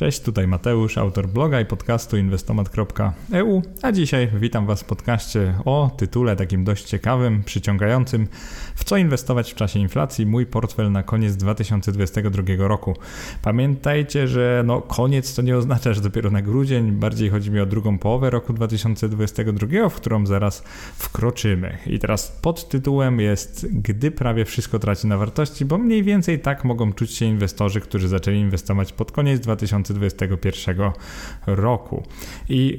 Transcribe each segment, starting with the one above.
Cześć, tutaj Mateusz, autor bloga i podcastu inwestomat.eu, a dzisiaj witam Was w podcaście o tytule takim dość ciekawym, przyciągającym. W co inwestować w czasie inflacji, mój portfel na koniec 2022 roku. Pamiętajcie, że no koniec to nie oznacza, że dopiero na grudzień, bardziej chodzi mi o drugą połowę roku 2022, w którą zaraz wkroczymy. I teraz pod tytułem jest Gdy prawie wszystko traci na wartości, bo mniej więcej tak mogą czuć się inwestorzy, którzy zaczęli inwestować pod koniec 2022 2021 roku. I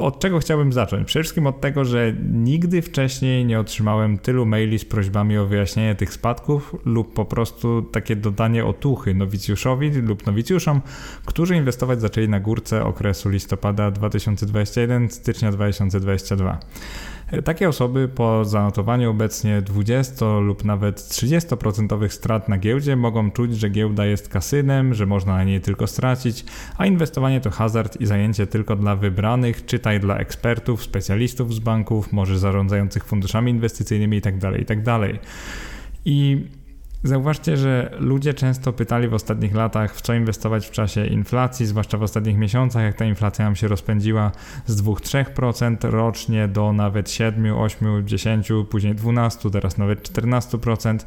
od czego chciałbym zacząć? Przede wszystkim od tego, że nigdy wcześniej nie otrzymałem tylu maili z prośbami o wyjaśnienie tych spadków lub po prostu takie dodanie otuchy nowicjuszowi lub nowicjuszom, którzy inwestować zaczęli na górce okresu listopada 2021 stycznia 2022. Takie osoby po zanotowaniu obecnie 20 lub nawet 30% strat na giełdzie mogą czuć, że giełda jest kasynem, że można na niej tylko stracić, a inwestowanie to hazard i zajęcie tylko dla wybranych, czytaj dla ekspertów, specjalistów z banków, może zarządzających funduszami inwestycyjnymi itd. Tak itd. Tak I Zauważcie, że ludzie często pytali w ostatnich latach, w co inwestować w czasie inflacji, zwłaszcza w ostatnich miesiącach, jak ta inflacja nam się rozpędziła z 2-3% rocznie do nawet 7, 8, 10, później 12, teraz nawet 14%.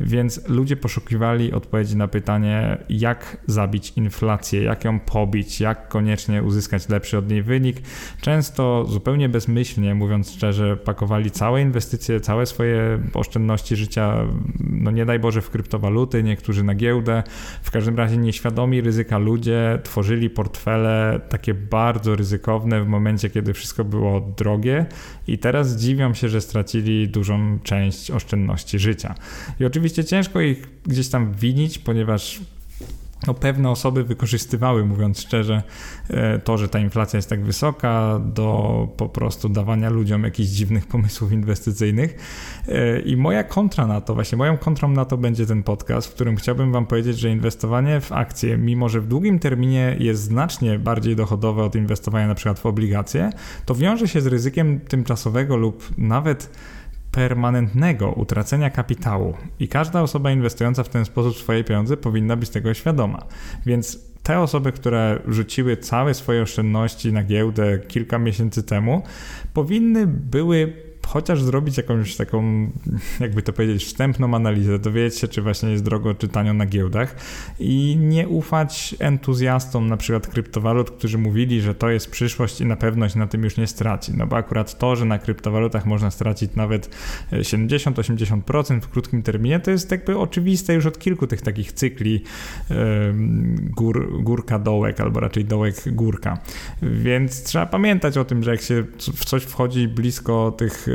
Więc ludzie poszukiwali odpowiedzi na pytanie, jak zabić inflację, jak ją pobić, jak koniecznie uzyskać lepszy od niej wynik. Często zupełnie bezmyślnie, mówiąc szczerze, pakowali całe inwestycje, całe swoje oszczędności życia, no nie daj Boże, w kryptowaluty, niektórzy na giełdę. W każdym razie nieświadomi ryzyka ludzie tworzyli portfele takie bardzo ryzykowne w momencie, kiedy wszystko było drogie i teraz dziwią się, że stracili dużą część oszczędności życia. I oczywiście ciężko ich gdzieś tam winić, ponieważ no, pewne osoby wykorzystywały, mówiąc szczerze, e, to, że ta inflacja jest tak wysoka, do po prostu dawania ludziom jakichś dziwnych pomysłów inwestycyjnych. E, I moja kontra na to, właśnie moją kontrą na to będzie ten podcast, w którym chciałbym Wam powiedzieć, że inwestowanie w akcje, mimo że w długim terminie jest znacznie bardziej dochodowe od inwestowania na przykład w obligacje, to wiąże się z ryzykiem tymczasowego lub nawet permanentnego utracenia kapitału i każda osoba inwestująca w ten sposób swoje pieniądze powinna być tego świadoma. Więc te osoby, które rzuciły całe swoje oszczędności na giełdę kilka miesięcy temu, powinny były chociaż zrobić jakąś taką, jakby to powiedzieć, wstępną analizę, dowiedzieć się, czy właśnie jest drogo czy tanio na giełdach i nie ufać entuzjastom na przykład kryptowalut, którzy mówili, że to jest przyszłość i na pewność na tym już nie straci. No bo akurat to, że na kryptowalutach można stracić nawet 70-80% w krótkim terminie, to jest jakby oczywiste już od kilku tych takich cykli gór, górka dołek, albo raczej dołek górka. Więc trzeba pamiętać o tym, że jak się w coś wchodzi blisko tych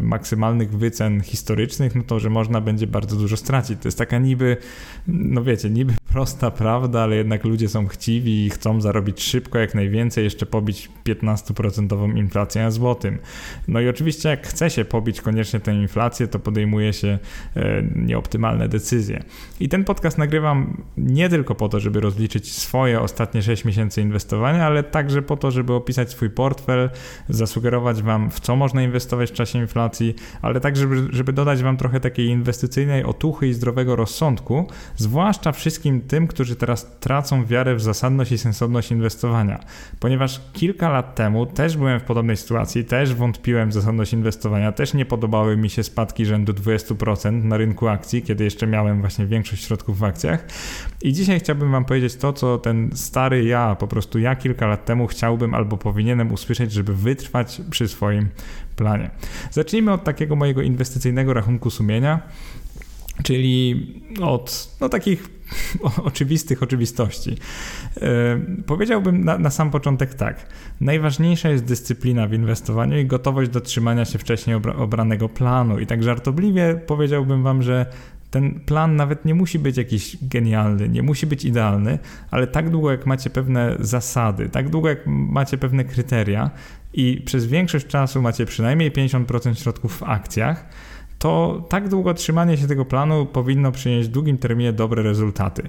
maksymalnych wycen historycznych, no to, że można będzie bardzo dużo stracić. To jest taka niby, no wiecie, niby prosta prawda, ale jednak ludzie są chciwi i chcą zarobić szybko, jak najwięcej, jeszcze pobić 15% inflację na złotym. No i oczywiście jak chce się pobić koniecznie tę inflację, to podejmuje się e, nieoptymalne decyzje. I ten podcast nagrywam nie tylko po to, żeby rozliczyć swoje ostatnie 6 miesięcy inwestowania, ale także po to, żeby opisać swój portfel, zasugerować Wam, w co można inwestować w czasie inflacji, ale tak, żeby, żeby dodać Wam trochę takiej inwestycyjnej otuchy i zdrowego rozsądku, zwłaszcza wszystkim tym, którzy teraz tracą wiarę w zasadność i sensowność inwestowania. Ponieważ kilka lat temu też byłem w podobnej sytuacji, też wątpiłem w zasadność inwestowania, też nie podobały mi się spadki rzędu 20% na rynku akcji, kiedy jeszcze miałem właśnie większość środków w akcjach. I dzisiaj chciałbym Wam powiedzieć to, co ten stary ja, po prostu ja kilka lat temu chciałbym albo powinienem usłyszeć, żeby wytrwać przy swoim planie. Zacznijmy od takiego mojego inwestycyjnego rachunku sumienia, czyli od no, takich oczywistych oczywistości. Yy, powiedziałbym na, na, sam początek tak. Najważniejsza jest dyscyplina w inwestowaniu i gotowość do trzymania się wcześniej obra obranego planu. I tak żartobliwie powiedziałbym Wam, że ten plan nawet nie musi być jakiś genialny, nie musi być idealny, ale tak długo jak macie pewne zasady, tak długo jak macie pewne kryteria i przez większość czasu macie przynajmniej 50% środków w akcjach, to tak długo trzymanie się tego planu powinno przynieść w długim terminie dobre rezultaty.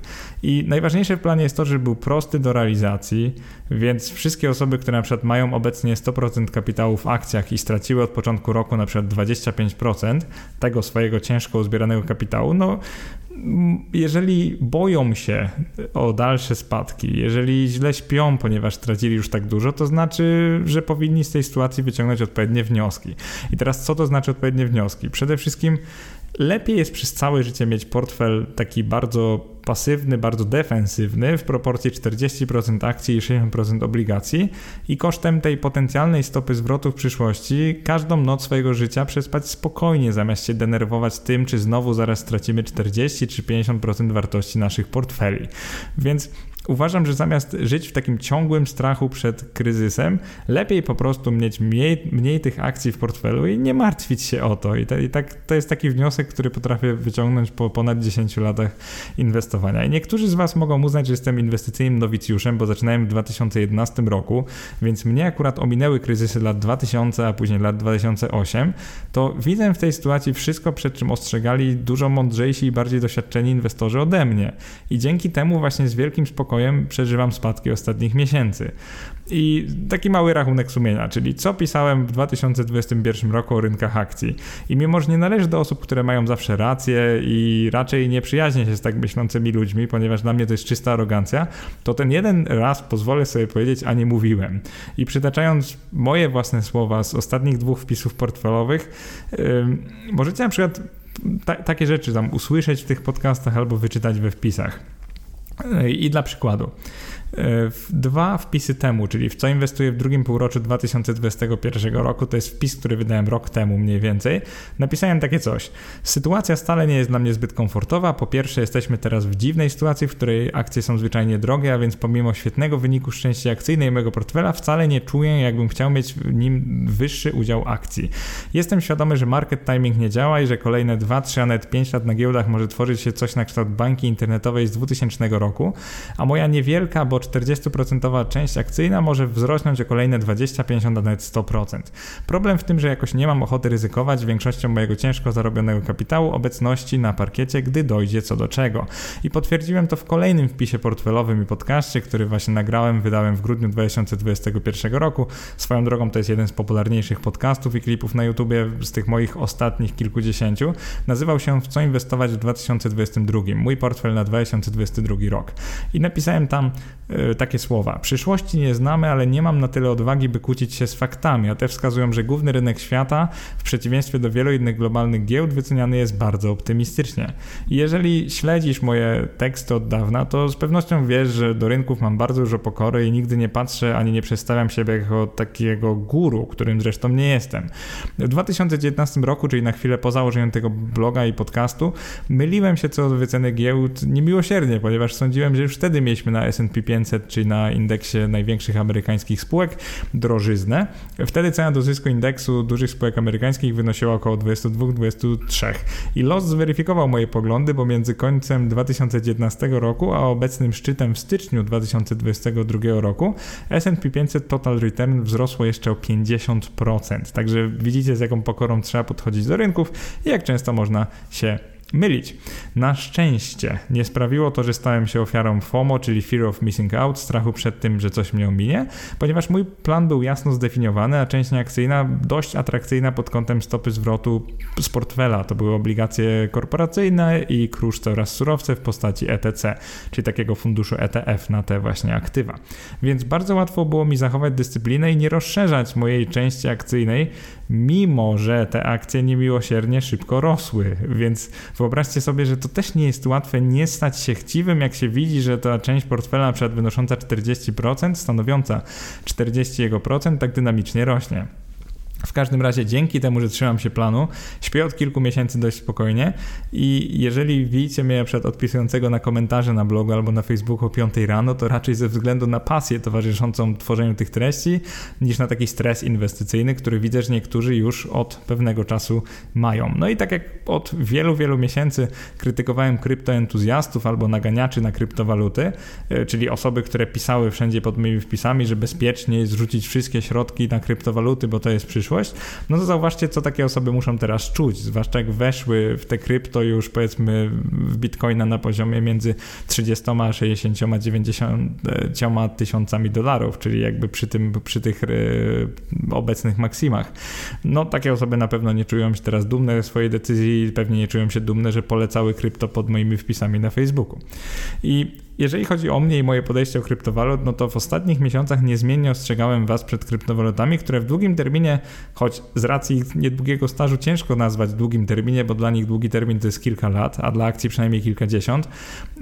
I najważniejsze w planie jest to, żeby był prosty do realizacji, więc wszystkie osoby, które na przykład mają obecnie 100% kapitału w akcjach i straciły od początku roku na przykład 25% tego swojego ciężko uzbieranego kapitału, no jeżeli boją się o dalsze spadki, jeżeli źle śpią, ponieważ stracili już tak dużo, to znaczy, że powinni z tej sytuacji wyciągnąć odpowiednie wnioski. I teraz co to znaczy odpowiednie wnioski? Przede wszystkim lepiej jest przez całe życie mieć portfel taki bardzo pasywny, bardzo defensywny w proporcji 40% akcji i 60% obligacji i kosztem tej potencjalnej stopy zwrotu w przyszłości każdą noc swojego życia przespać spokojnie, zamiast się denerwować tym, czy znowu zaraz stracimy 40 czy 50% wartości naszych portfeli. Więc Uważam, że zamiast żyć w takim ciągłym strachu przed kryzysem, lepiej po prostu mieć mniej, mniej tych akcji w portfelu i nie martwić się o to. I, te, I, tak, to jest taki wniosek, który potrafię wyciągnąć po ponad 10 latach inwestowania. I niektórzy z Was mogą uznać, że jestem inwestycyjnym nowicjuszem, bo zaczynałem w 2011 roku, więc mnie akurat ominęły kryzysy lat 2000, a później lat 2008. To widzę w tej sytuacji wszystko, przed czym ostrzegali dużo mądrzejsi i bardziej doświadczeni inwestorzy ode mnie. I dzięki temu właśnie z wielkim spokojem spokojem przeżywam spadki ostatnich miesięcy. I taki mały rachunek sumienia, czyli co pisałem w 2021 roku o rynkach akcji. I mimo, że nie należy do osób, które mają zawsze rację i raczej nie przyjaźnię się z tak myślącymi ludźmi, ponieważ dla mnie to jest czysta arogancja, to ten jeden raz pozwolę sobie powiedzieć, a nie mówiłem. I przytaczając moje własne słowa z ostatnich dwóch wpisów portfelowych, yy, możecie na przykład ta, takie rzeczy tam usłyszeć w tych podcastach albo wyczytać we wpisach. I dla przykładu, dwa wpisy temu, czyli w co inwestuję w drugim półroczu 2021 roku, to jest wpis, który wydałem rok temu mniej więcej, napisałem takie coś. Sytuacja stale nie jest dla mnie zbyt komfortowa. Po pierwsze, jesteśmy teraz w dziwnej sytuacji, w której akcje są zwyczajnie drogie, a więc pomimo świetnego wyniku szczęścia akcyjnej mojego portfela, wcale nie czuję, jakbym chciał mieć w nim wyższy udział akcji. Jestem świadomy, że market timing nie działa i że kolejne 2, 3, a nawet 5 lat na giełdach może tworzyć się coś na kształt bańki internetowej z 2000 roku, a moja niewielka, bo 40% część akcyjna może wzrosnąć o kolejne 20, 50, a nawet 100%. Problem w tym, że jakoś nie mam ochoty ryzykować większością mojego ciężko zarobionego kapitału obecności na parkiecie, gdy dojdzie co do czego. I potwierdziłem to w kolejnym wpisie portfelowym i podcaście, który właśnie nagrałem, wydałem w grudniu 2021 roku. Swoją drogą to jest jeden z popularniejszych podcastów i klipów na YouTubie z tych moich ostatnich kilkudziesięciu. Nazywał się W co inwestować w 2022. Mój portfel na 2022 rok. I napisałem tam takie słowa. Przyszłości nie znamy, ale nie mam na tyle odwagi, by kłócić się z faktami, a te wskazują, że główny rynek świata, w przeciwieństwie do wielu innych globalnych giełd, wyceniany jest bardzo optymistycznie. I jeżeli śledzisz moje teksty od dawna, to z pewnością wiesz, że do rynków mam bardzo dużo pokory i nigdy nie patrzę ani nie przedstawiam siebie jako takiego guru, którym zresztą nie jestem. W 2019 roku, czyli na chwilę po założeniu tego bloga i podcastu, myliłem się co do wyceny giełd niemiłosiernie, ponieważ sądziłem, że już wtedy mieliśmy na S&P 500 500, czyli na indeksie największych amerykańskich spółek, drożyznę. Wtedy cena do zysku indeksu dużych spółek amerykańskich wynosiła około 22-23. I los zweryfikował moje poglądy, bo między końcem 2019 roku a obecnym szczytem w styczniu 2022 roku S&P 500 Total Return wzrosło jeszcze o 50%. Także widzicie z jaką pokorą trzeba podchodzić do rynków i jak często można się mylić. Na szczęście nie sprawiło to, że stałem się ofiarą FOMO, czyli Fear of Missing Out, strachu przed tym, że coś mnie ominie, ponieważ mój plan był jasno zdefiniowany, a część nieakcyjna dość atrakcyjna pod kątem stopy zwrotu z portfela. To były obligacje korporacyjne i kruszce oraz surowce w postaci ETC, czyli takiego funduszu ETF na te właśnie aktywa. Więc bardzo łatwo było mi zachować dyscyplinę i nie rozszerzać mojej części akcyjnej, mimo że te akcje niemiłosiernie szybko rosły. Więc wyobraźcie sobie, że to też nie jest łatwe nie stać się chciwym, jak się widzi, że ta część portfela, na przykład wynosząca 40%, stanowiąca 40% tak dynamicznie rośnie. W każdym razie dzięki temu, że trzymam się planu, śpię od kilku miesięcy dość spokojnie i jeżeli widzicie mnie przed odpisującego na komentarze na blogu albo na Facebooku o 5 rano, to raczej ze względu na pasję towarzyszącą tworzeniu tych treści, niż na taki stres inwestycyjny, który widzę, że niektórzy już od pewnego czasu mają. No i tak jak od wielu, wielu miesięcy krytykowałem kryptoentuzjastów albo naganiaczy na kryptowaluty, e, czyli osoby, które pisały wszędzie pod moimi wpisami, że bezpiecznie jest rzucić wszystkie środki na kryptowaluty, bo to jest przyszłość, przyszłość, no to zauważcie, co takie osoby muszą teraz czuć, zwłaszcza jak weszły w te krypto już powiedzmy w bitcoina na poziomie między 30 a 60, 90 tysiącami dolarów, czyli jakby przy, tym, przy tych e, obecnych maksimach. No takie osoby na pewno nie czują się teraz dumne swojej decyzji, pewnie nie czują się dumne, że polecały krypto pod moimi wpisami na Facebooku. I jeżeli chodzi o mnie i moje podejście do kryptowalut, no to w ostatnich miesiącach niezmiennie ostrzegałem Was przed kryptowalutami, które w długim terminie, choć z racji ich niedługiego stażu ciężko nazwać długim terminie, bo dla nich długi termin to jest kilka lat, a dla akcji przynajmniej kilkadziesiąt,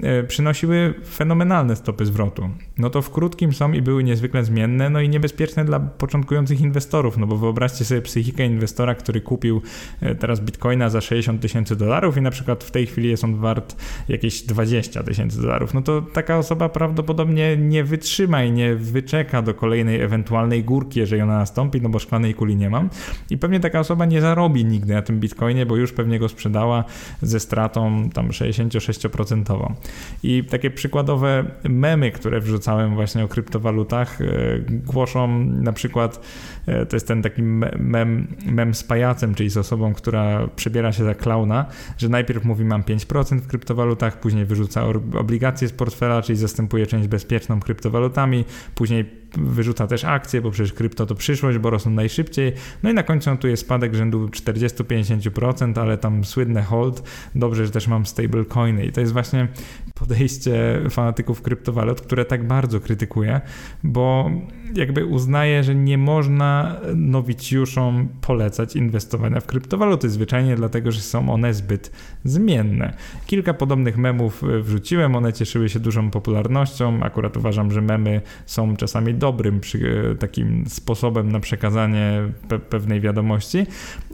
yy, przynosiły fenomenalne stopy zwrotu. No to w krótkim są i były niezwykle zmienne, no i niebezpieczne dla początkujących inwestorów, no bo wyobraźcie sobie psychikę inwestora, który kupił yy, teraz bitcoina za 60 tysięcy dolarów i na przykład w tej chwili jest on wart jakieś 20 tysięcy dolarów. No to taka osoba prawdopodobnie nie wytrzyma i nie wyczeka do kolejnej ewentualnej górki, jeżeli ona nastąpi, no bo szklanej kuli nie mam. I pewnie taka osoba nie zarobi nigdy na tym bitcoinie, bo już pewnie go sprzedała ze stratą tam 66%. I takie przykładowe memy, które wrzucałem właśnie o kryptowalutach, e, głoszą na przykład, e, to jest ten taki mem, mem z pajacem, czyli z osobą, która przebiera się za klauna, że najpierw mówi mam 5% w kryptowalutach, później wyrzuca obligacje z portfela, czyli zastępuje część bezpieczną kryptowalutami, później wyrzuca też akcje, bo przecież krypto to przyszłość, bo rosną najszybciej. No i na końcu tu jest spadek rzędu 40-50%, ale tam słynne hold. Dobrze, że też mam stablecoiny i to jest właśnie podejście fanatyków kryptowalut, które tak bardzo krytykuję, bo jakby uznaję, że nie można nowicjuszom polecać inwestowania w kryptowaluty, zwyczajnie dlatego, że są one zbyt zmienne. Kilka podobnych memów wrzuciłem, one cieszyły się dużą popularnością. Akurat uważam, że memy są czasami dobrym przy, takim sposobem na przekazanie pe pewnej wiadomości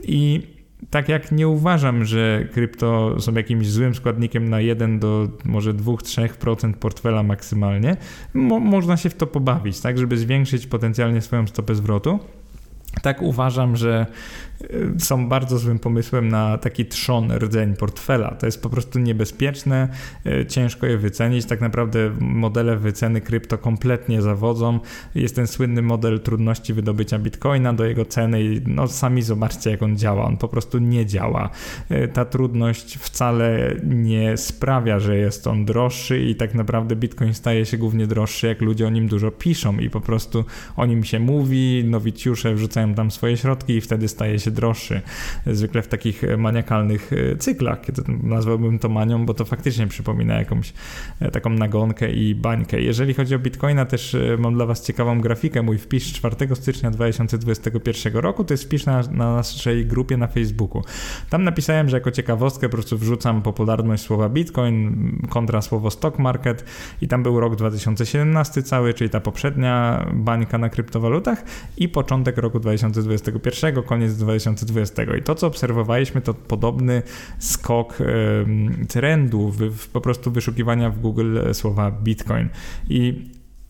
i tak jak nie uważam, że krypto są jakimś złym składnikiem na 1 do może 2-3% portfela maksymalnie, mo można się w to pobawić, tak, żeby zwiększyć potencjalnie swoją stopę zwrotu. Tak uważam, że Y, są bardzo złym pomysłem na taki trzon rdzeń portfela. To jest po prostu niebezpieczne, y, ciężko je wycenić. Tak naprawdę modele wyceny krypto kompletnie zawodzą. Jest ten słynny model trudności wydobycia bitcoina do jego ceny i no sami zobaczcie jak on działa. On po prostu nie działa. Y, ta trudność wcale nie sprawia, że jest on droższy i tak naprawdę bitcoin staje się głównie droższy, jak ludzie o nim dużo piszą i po prostu o nim się mówi, nowicjusze wrzucają tam swoje środki i wtedy staje się droższy. Zwykle w takich maniakalnych e, cyklach, kiedy nazwałbym to manią, bo to faktycznie przypomina jakąś e, taką nagonkę i bańkę. Jeżeli chodzi o Bitcoina, też e, mam dla Was ciekawą grafikę. Mój wpis 4 stycznia 2021 roku to jest wpis na, na naszej grupie na Facebooku. Tam napisałem, że jako ciekawostkę po prostu wrzucam popularność słowa Bitcoin kontra słowo stock market i tam był rok 2017 cały, czyli ta poprzednia bańka na kryptowalutach i początek roku 2021, koniec 2020 2020. I to, co obserwowaliśmy, to podobny skok trendu w, w po prostu wyszukiwania w Google słowa Bitcoin. I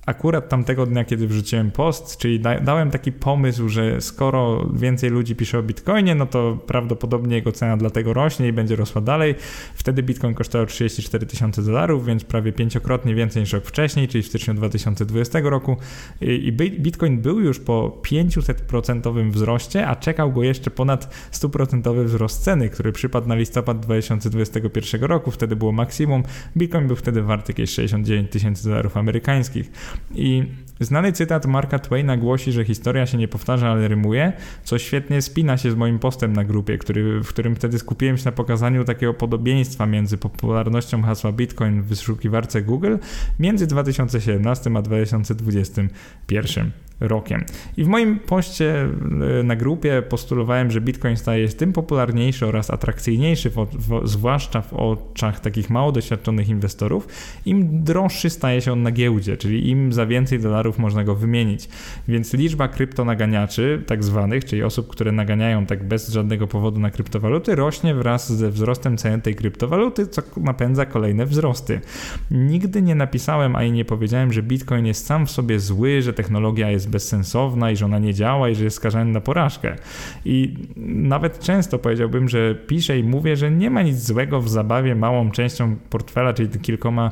akurat tamtego dnia, kiedy wrzuciłem post, czyli da, dałem taki pomysł, że skoro więcej ludzi pisze o Bitcoinie, no to prawdopodobnie jego cena dlatego rośnie i będzie rosła dalej. Wtedy Bitcoin kosztował 34 tysiące dolarów, więc prawie pięciokrotnie więcej niż rok wcześniej, czyli w styczniu 2020 roku. I, i Bitcoin był już po 500% wzroście, a czekał go jeszcze ponad 100% wzrost ceny, który przypadł na listopad 2021 roku. Wtedy było maksimum. Bitcoin był wtedy wart jakieś 69 tysięcy dolarów amerykańskich. I znany cytat Marka Twaina głosi, że historia się nie powtarza, ale rymuje, co świetnie spina się z moim postem na grupie, który, w którym wtedy skupiłem się na pokazaniu takiego podobieństwa między popularnością hasła Bitcoin w wyszukiwarce Google między 2017 a 2021 rokiem. I w moim poście e, na grupie postulowałem, że Bitcoin staje się tym popularniejszy oraz atrakcyjniejszy, w, w, zwłaszcza w oczach takich mało doświadczonych inwestorów, im droższy staje się on na giełdzie, czyli im za więcej dolarów można go wymienić. Więc liczba kryptonaganiaczy, tak zwanych, czyli osób, które naganiają tak bez żadnego powodu na kryptowaluty, rośnie wraz ze wzrostem ceny tej kryptowaluty, co napędza kolejne wzrosty. Nigdy nie napisałem, ani nie powiedziałem, że Bitcoin jest sam w sobie zły, że technologia jest bezsensowna i że ona nie działa i że jest skazany na porażkę. I nawet często powiedziałbym, że piszę i mówię, że nie ma nic złego w zabawie małą częścią portfela, czyli kilkoma,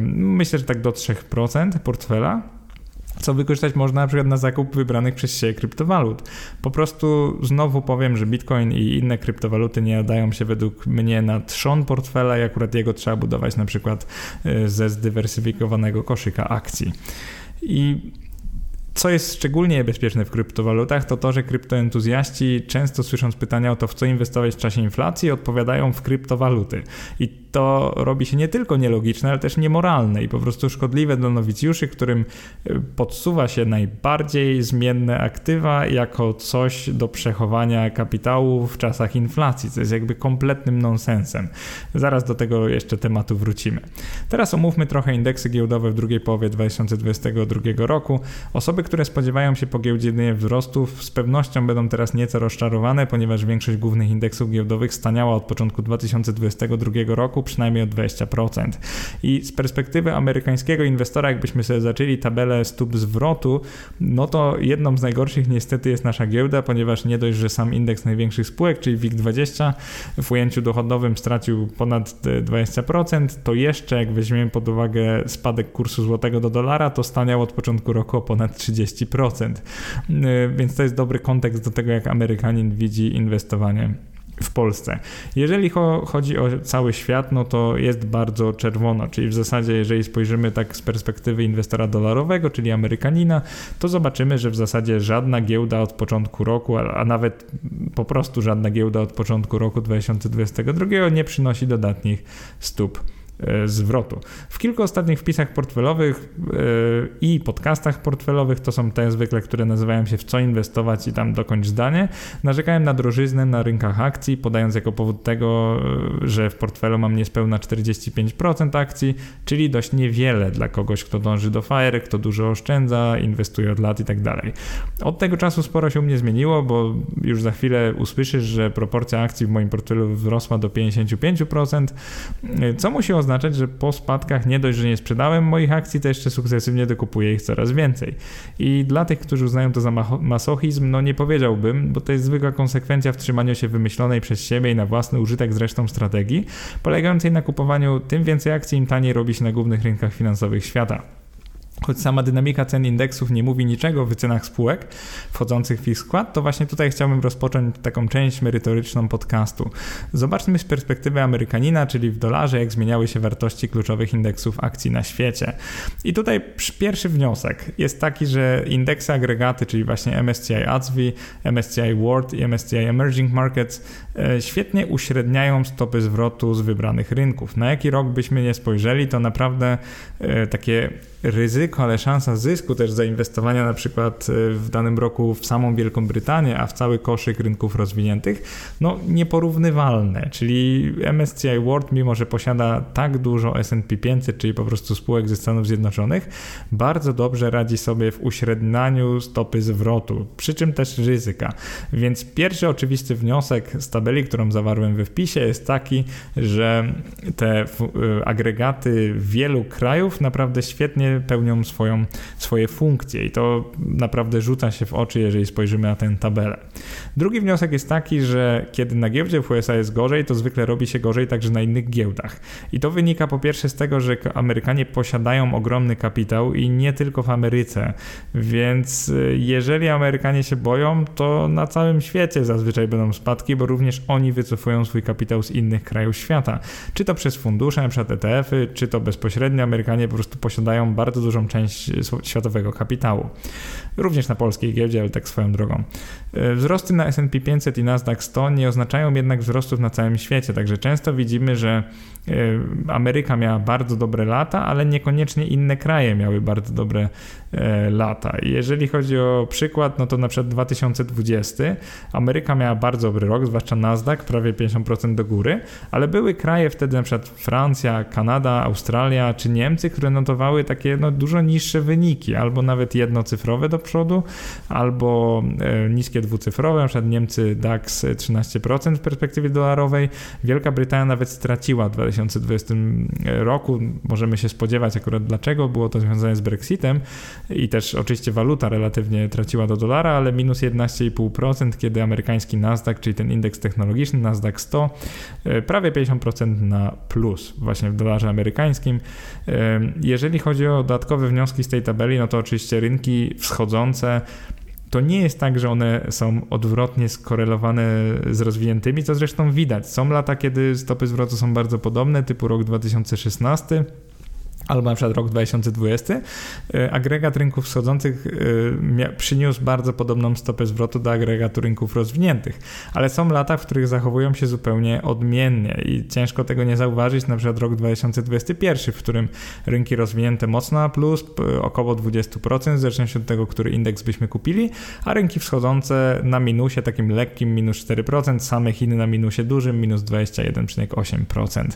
myślę, że tak do 3% portfela co wykorzystać można na przykład na zakup wybranych przez siebie kryptowalut. Po prostu znowu powiem, że Bitcoin i inne kryptowaluty nie nadają się według mnie na trzon portfela i akurat jego trzeba budować na przykład e, ze zdywersyfikowanego koszyka akcji. I co jest szczególnie niebezpieczne w kryptowalutach, to to, że kryptoentuzjaści często słysząc pytania o to, w co inwestować w czasie inflacji, odpowiadają w kryptowaluty. I to robi się nie tylko nielogiczne, ale też niemoralne i po prostu szkodliwe dla nowicjuszy, którym y, podsuwa się najbardziej zmienne aktywa jako coś do przechowania kapitału w czasach inflacji, co jest jakby kompletnym nonsensem. Zaraz do tego jeszcze tematu wrócimy. Teraz omówmy trochę indeksy giełdowe w drugiej połowie 2022 roku. Osoby, które spodziewają się po giełdzie wzrostów, z pewnością będą teraz nieco rozczarowane, ponieważ większość głównych indeksów giełdowych staniała od początku 2022 roku roku przynajmniej o 20%. I z perspektywy amerykańskiego inwestora, jakbyśmy sobie zaczęli tabelę stóp zwrotu, no to jedną z najgorszych niestety jest nasza giełda, ponieważ nie dość, że sam indeks największych spółek, czyli WIG20 w ujęciu dochodowym stracił ponad 20%, to jeszcze jak weźmiemy pod uwagę spadek kursu złotego do dolara, to staniał od początku roku o ponad 30%. Więc to jest dobry kontekst do tego, jak Amerykanin widzi inwestowanie w Polsce. Jeżeli chodzi o cały świat, no to jest bardzo czerwono, czyli w zasadzie jeżeli spojrzymy tak z perspektywy inwestora dolarowego, czyli Amerykanina, to zobaczymy, że w zasadzie żadna giełda od początku roku, a nawet po prostu żadna giełda od początku roku 2022 nie przynosi dodatnich stóp zwrotu. W kilku ostatnich wpisach portfelowych e, i podcastach portfelowych, to są te zwykle, które nazywają się w co inwestować i tam dokończ zdanie, narzekałem na drożyznę na rynkach akcji, podając jako powód tego, e, że w portfelu mam niespełna 45% akcji, czyli dość niewiele dla kogoś, kto dąży do FIRE, kto dużo oszczędza, inwestuje od lat i tak dalej. Od tego czasu sporo się u mnie zmieniło, bo już za chwilę usłyszysz, że proporcja akcji w moim portfelu wzrosła do 55%, co musi oznaczać, oznaczać, że po spadkach nie dość, że nie sprzedałem moich akcji, to jeszcze sukcesywnie dokupuję ich coraz więcej. I dla tych, którzy uznają to za masochizm, no nie powiedziałbym, bo to jest zwykła konsekwencja w trzymaniu się wymyślonej przez siebie i na własny użytek zresztą strategii, polegającej na kupowaniu tym więcej akcji, im taniej robi się na głównych rynkach finansowych świata. Choć sama dynamika cen indeksów nie mówi niczego o wycenach spółek wchodzących w ich skład, to właśnie tutaj chciałbym rozpocząć taką część merytoryczną podcastu. Zobaczmy z perspektywy Amerykanina, czyli w dolarze, jak zmieniały się wartości kluczowych indeksów akcji na świecie. I tutaj pierwszy wniosek jest taki, że indeksy agregaty, czyli właśnie MSCI ACWI, MSCI World i MSCI Emerging Markets świetnie uśredniają stopy zwrotu z wybranych rynków. Na jaki rok byśmy nie spojrzeli, to naprawdę e, takie ryzyko, ale szansa zysku też zainwestowania na przykład e, w danym roku w samą Wielką Brytanię, a w cały koszyk rynków rozwiniętych, no nieporównywalne. Czyli MSCI World, mimo że posiada tak dużo S&P 500, czyli po prostu spółek ze Stanów Zjednoczonych, bardzo dobrze radzi sobie w uśrednianiu stopy zwrotu, przy czym też ryzyka. Więc pierwszy oczywisty wniosek z tabeli, którą zawarłem we wpisie jest taki, że te e, agregaty wielu krajów naprawdę świetnie pełnią swoją, swoje funkcje i to naprawdę rzuca się w oczy, jeżeli spojrzymy na tę tabelę. Drugi wniosek jest taki, że kiedy na giełdzie w USA jest gorzej, to zwykle robi się gorzej także na innych giełdach. I to wynika po pierwsze z tego, że Amerykanie posiadają ogromny kapitał i nie tylko w Ameryce, więc y, jeżeli Amerykanie się boją, to na całym świecie zazwyczaj będą spadki, bo również oni wycofują swój kapitał z innych krajów świata. Czy to przez fundusze, np. ETF-y, czy to bezpośrednio Amerykanie po prostu posiadają bardzo dużą część światowego kapitału. Również na polskiej giełdzie, ale tak swoją drogą. E, wzrosty na S&P 500 i Nasdaq 100 nie oznaczają jednak wzrostów na całym świecie, także często widzimy, że e, Ameryka miała bardzo dobre lata, ale niekoniecznie inne kraje miały bardzo dobre e, lata. Jeżeli chodzi o przykład, no to na przykład 2020 Ameryka miała bardzo dobry rok, zwłaszcza Nasdaq, prawie 50% do góry, ale były kraje wtedy na przykład Francja, Kanada, Australia czy Niemcy, które notowały takie no, dużo niższe wyniki, albo nawet jednocyfrowe do przodu, albo niskie dwucyfrowe, przykład Niemcy DAX 13% w perspektywie dolarowej, Wielka Brytania nawet straciła w 2020 roku, możemy się spodziewać akurat dlaczego, było to związane z Brexitem. I też oczywiście waluta relatywnie traciła do dolara, ale minus 11,5%, kiedy amerykański Nasdaq, czyli ten indeks technologiczny Nasdaq 100, prawie 50% na plus właśnie w dolarze amerykańskim. Jeżeli chodzi o o dodatkowe wnioski z tej tabeli, no to oczywiście rynki wschodzące to nie jest tak, że one są odwrotnie skorelowane z rozwiniętymi, co zresztą widać. Są lata, kiedy stopy zwrotu są bardzo podobne, typu rok 2016 albo na przykład rok 2020, e, agregat rynków wschodzących e, przyniósł bardzo podobną stopę zwrotu do agregatu rynków rozwiniętych, ale są lata, w których zachowują się zupełnie odmiennie i ciężko tego nie zauważyć, na przykład rok 2021, w którym rynki rozwinięte mocno na plus, około 20%, w zależności od tego, który indeks byśmy kupili, a rynki wschodzące na minusie, takim lekkim minus 4%, same Chiny na minusie dużym, minus 21,8%.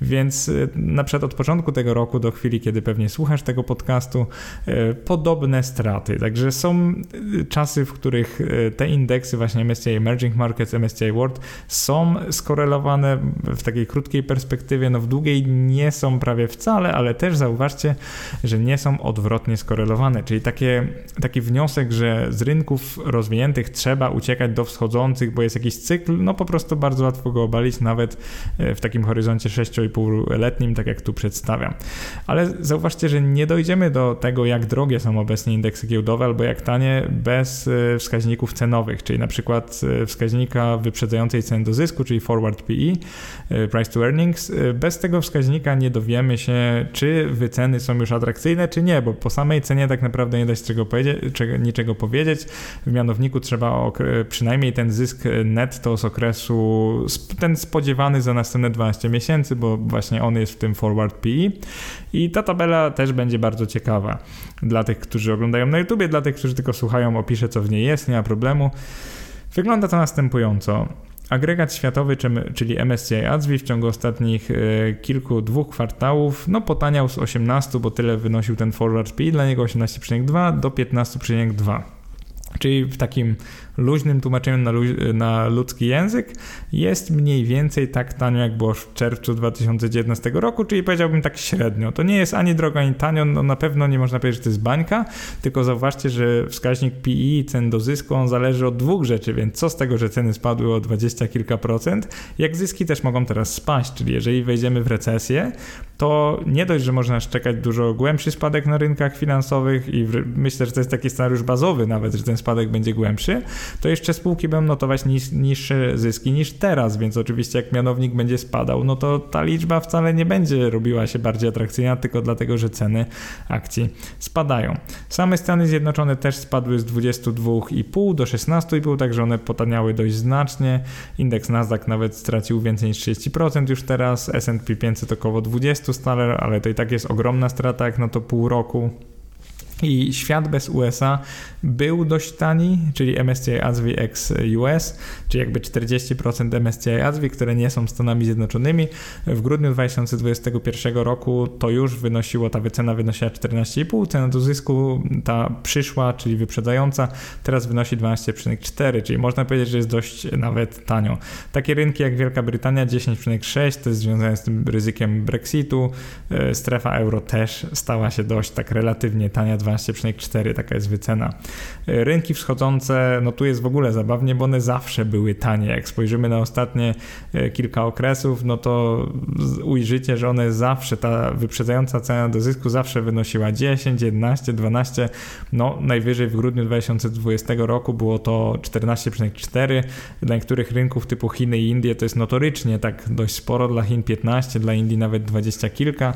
Więc e, na przykład od początku tego roku do chwili, kiedy pewnie słuchasz tego podcastu, e, podobne straty. Także są e, czasy, w których e, te indeksy, właśnie MSCI Emerging Markets, MSCI World, są skorelowane w takiej krótkiej perspektywie, no w długiej nie są prawie wcale, ale też zauważcie, że nie są odwrotnie skorelowane, czyli takie, taki wniosek, że z rynków rozwiniętych trzeba uciekać do wschodzących, bo jest jakiś cykl, no po prostu bardzo łatwo go obalić, nawet w takim horyzoncie 6,5-letnim, tak jak tu przedstawiam. Ale zauważcie, że nie dojdziemy do tego, jak drogie są obecnie indeksy giełdowe albo jak tanie bez e, wskaźników cenowych, czyli na przykład e, wskaźnika wyprzedzającej ceny do zysku, czyli forward PE, e, price to earnings. Bez tego wskaźnika nie dowiemy się, czy wyceny są już atrakcyjne, czy nie, bo po samej cenie tak naprawdę nie da się czego niczego powiedzieć. W mianowniku trzeba przynajmniej ten zysk netto z okresu, ten spodziewany za następne 12 miesięcy, bo właśnie on jest w tym forward PE i ta tabela też będzie bardzo ciekawa dla tych, którzy oglądają na YouTubie, dla tych, którzy tylko słuchają, opiszę co w niej jest, nie ma problemu. Wygląda to następująco. Agregat światowy, czyli MSCI ADSWI w ciągu ostatnich e, kilku, dwóch kwartałów, no potaniał z 18, bo tyle wynosił ten forward speed, dla niego 18,2 do 15,2. Czyli w takim luźnym tłumaczeniem na, na, ludzki język jest mniej więcej tak tanio, jak było w czerwcu 2019 roku, czyli powiedziałbym tak średnio. To nie jest ani drogo, ani tanio, no na pewno nie można powiedzieć, że to jest bańka, tylko zauważcie, że wskaźnik PI, cen do zysku, on zależy od dwóch rzeczy, więc co z tego, że ceny spadły o 20 kilka procent, jak zyski też mogą teraz spaść, czyli jeżeli wejdziemy w recesję, to nie dość, że można czekać dużo głębszy spadek na rynkach finansowych i myślę, że to jest taki scenariusz bazowy nawet, że ten spadek będzie głębszy, to jeszcze spółki będą notować niż, niższe zyski niż teraz, więc oczywiście jak mianownik będzie spadał, no to ta liczba wcale nie będzie robiła się bardziej atrakcyjna, tylko dlatego, że ceny akcji spadają. Same Stany Zjednoczone też spadły z 22,5 do 16,5, także one potaniały dość znacznie. Indeks Nasdaq nawet stracił więcej niż 30% już teraz, S&P 500 około 20 stale, ale to i tak jest ogromna strata jak na to pół roku. I świat bez USA był dość tani, czyli MSCI ASWI ex US, czyli jakby 40% MSCI ASWI, które nie są Stanami Zjednoczonymi. W grudniu 2021 roku to już wynosiło, ta wycena wynosiła 14,5, cena do zysku ta przyszła, czyli wyprzedzająca, teraz wynosi 12,4, czyli można powiedzieć, że jest dość nawet tanio. Takie rynki jak Wielka Brytania 10,6 to jest związane z tym ryzykiem Brexitu, e, strefa euro też stała się dość tak relatywnie tania, 12,4 taka jest wycena. Rynki wschodzące, no tu jest w ogóle zabawnie, bo one zawsze były tanie. Jak spojrzymy na ostatnie e, kilka okresów, no to ujrzycie, że one zawsze, ta wyprzedzająca cena do zysku zawsze wynosiła 10, 11, 12, no najwyżej w grudniu 2020 roku było to 14,4. Dla niektórych rynków typu Chiny i Indie to jest notorycznie tak dość sporo, dla Chin 15, dla Indii nawet 20 kilka.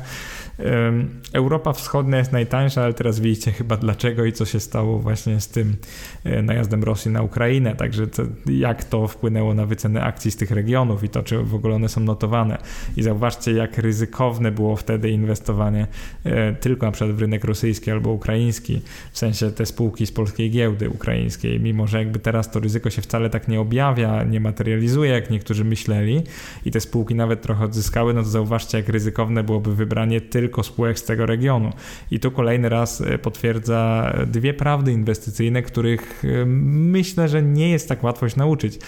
Europa Wschodnia jest najtańsza, ale teraz widzicie chyba dlaczego i co się stało właśnie z tym e, najazdem Rosji na Ukrainę. Także to, jak to wpłynęło na wyceny akcji z tych regionów i to, czy w ogóle one są notowane. I zauważcie, jak ryzykowne było wtedy inwestowanie e, tylko na przykład w rynek rosyjski albo ukraiński, w sensie te spółki z polskiej giełdy ukraińskiej, mimo że jakby teraz to ryzyko się wcale tak nie objawia, nie materializuje, jak niektórzy myśleli i te spółki nawet trochę odzyskały, no to zauważcie, jak ryzykowne byłoby wybranie tylko spółek z tego regionu. I tu kolejny raz e, potwierdza dwie prawdy inwestycyjne, których myślę, że nie jest tak łatwo się nauczyć.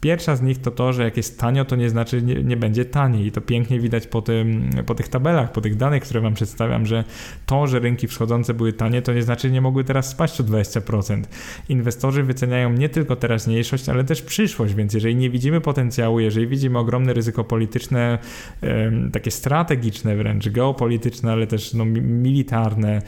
Pierwsza z nich to to, że jak jest tanio, to nie znaczy nie, nie będzie taniej. I to pięknie widać po, tym, po tych tabelach, po tych danych, które Wam przedstawiam, że to, że rynki wschodzące były tanie, to nie znaczy, że nie mogły teraz spaść o 20%. Inwestorzy wyceniają nie tylko teraźniejszość, ale też przyszłość, więc jeżeli nie widzimy potencjału, jeżeli widzimy ogromne ryzyko polityczne, takie strategiczne wręcz, geopolityczne, ale też no, militarne,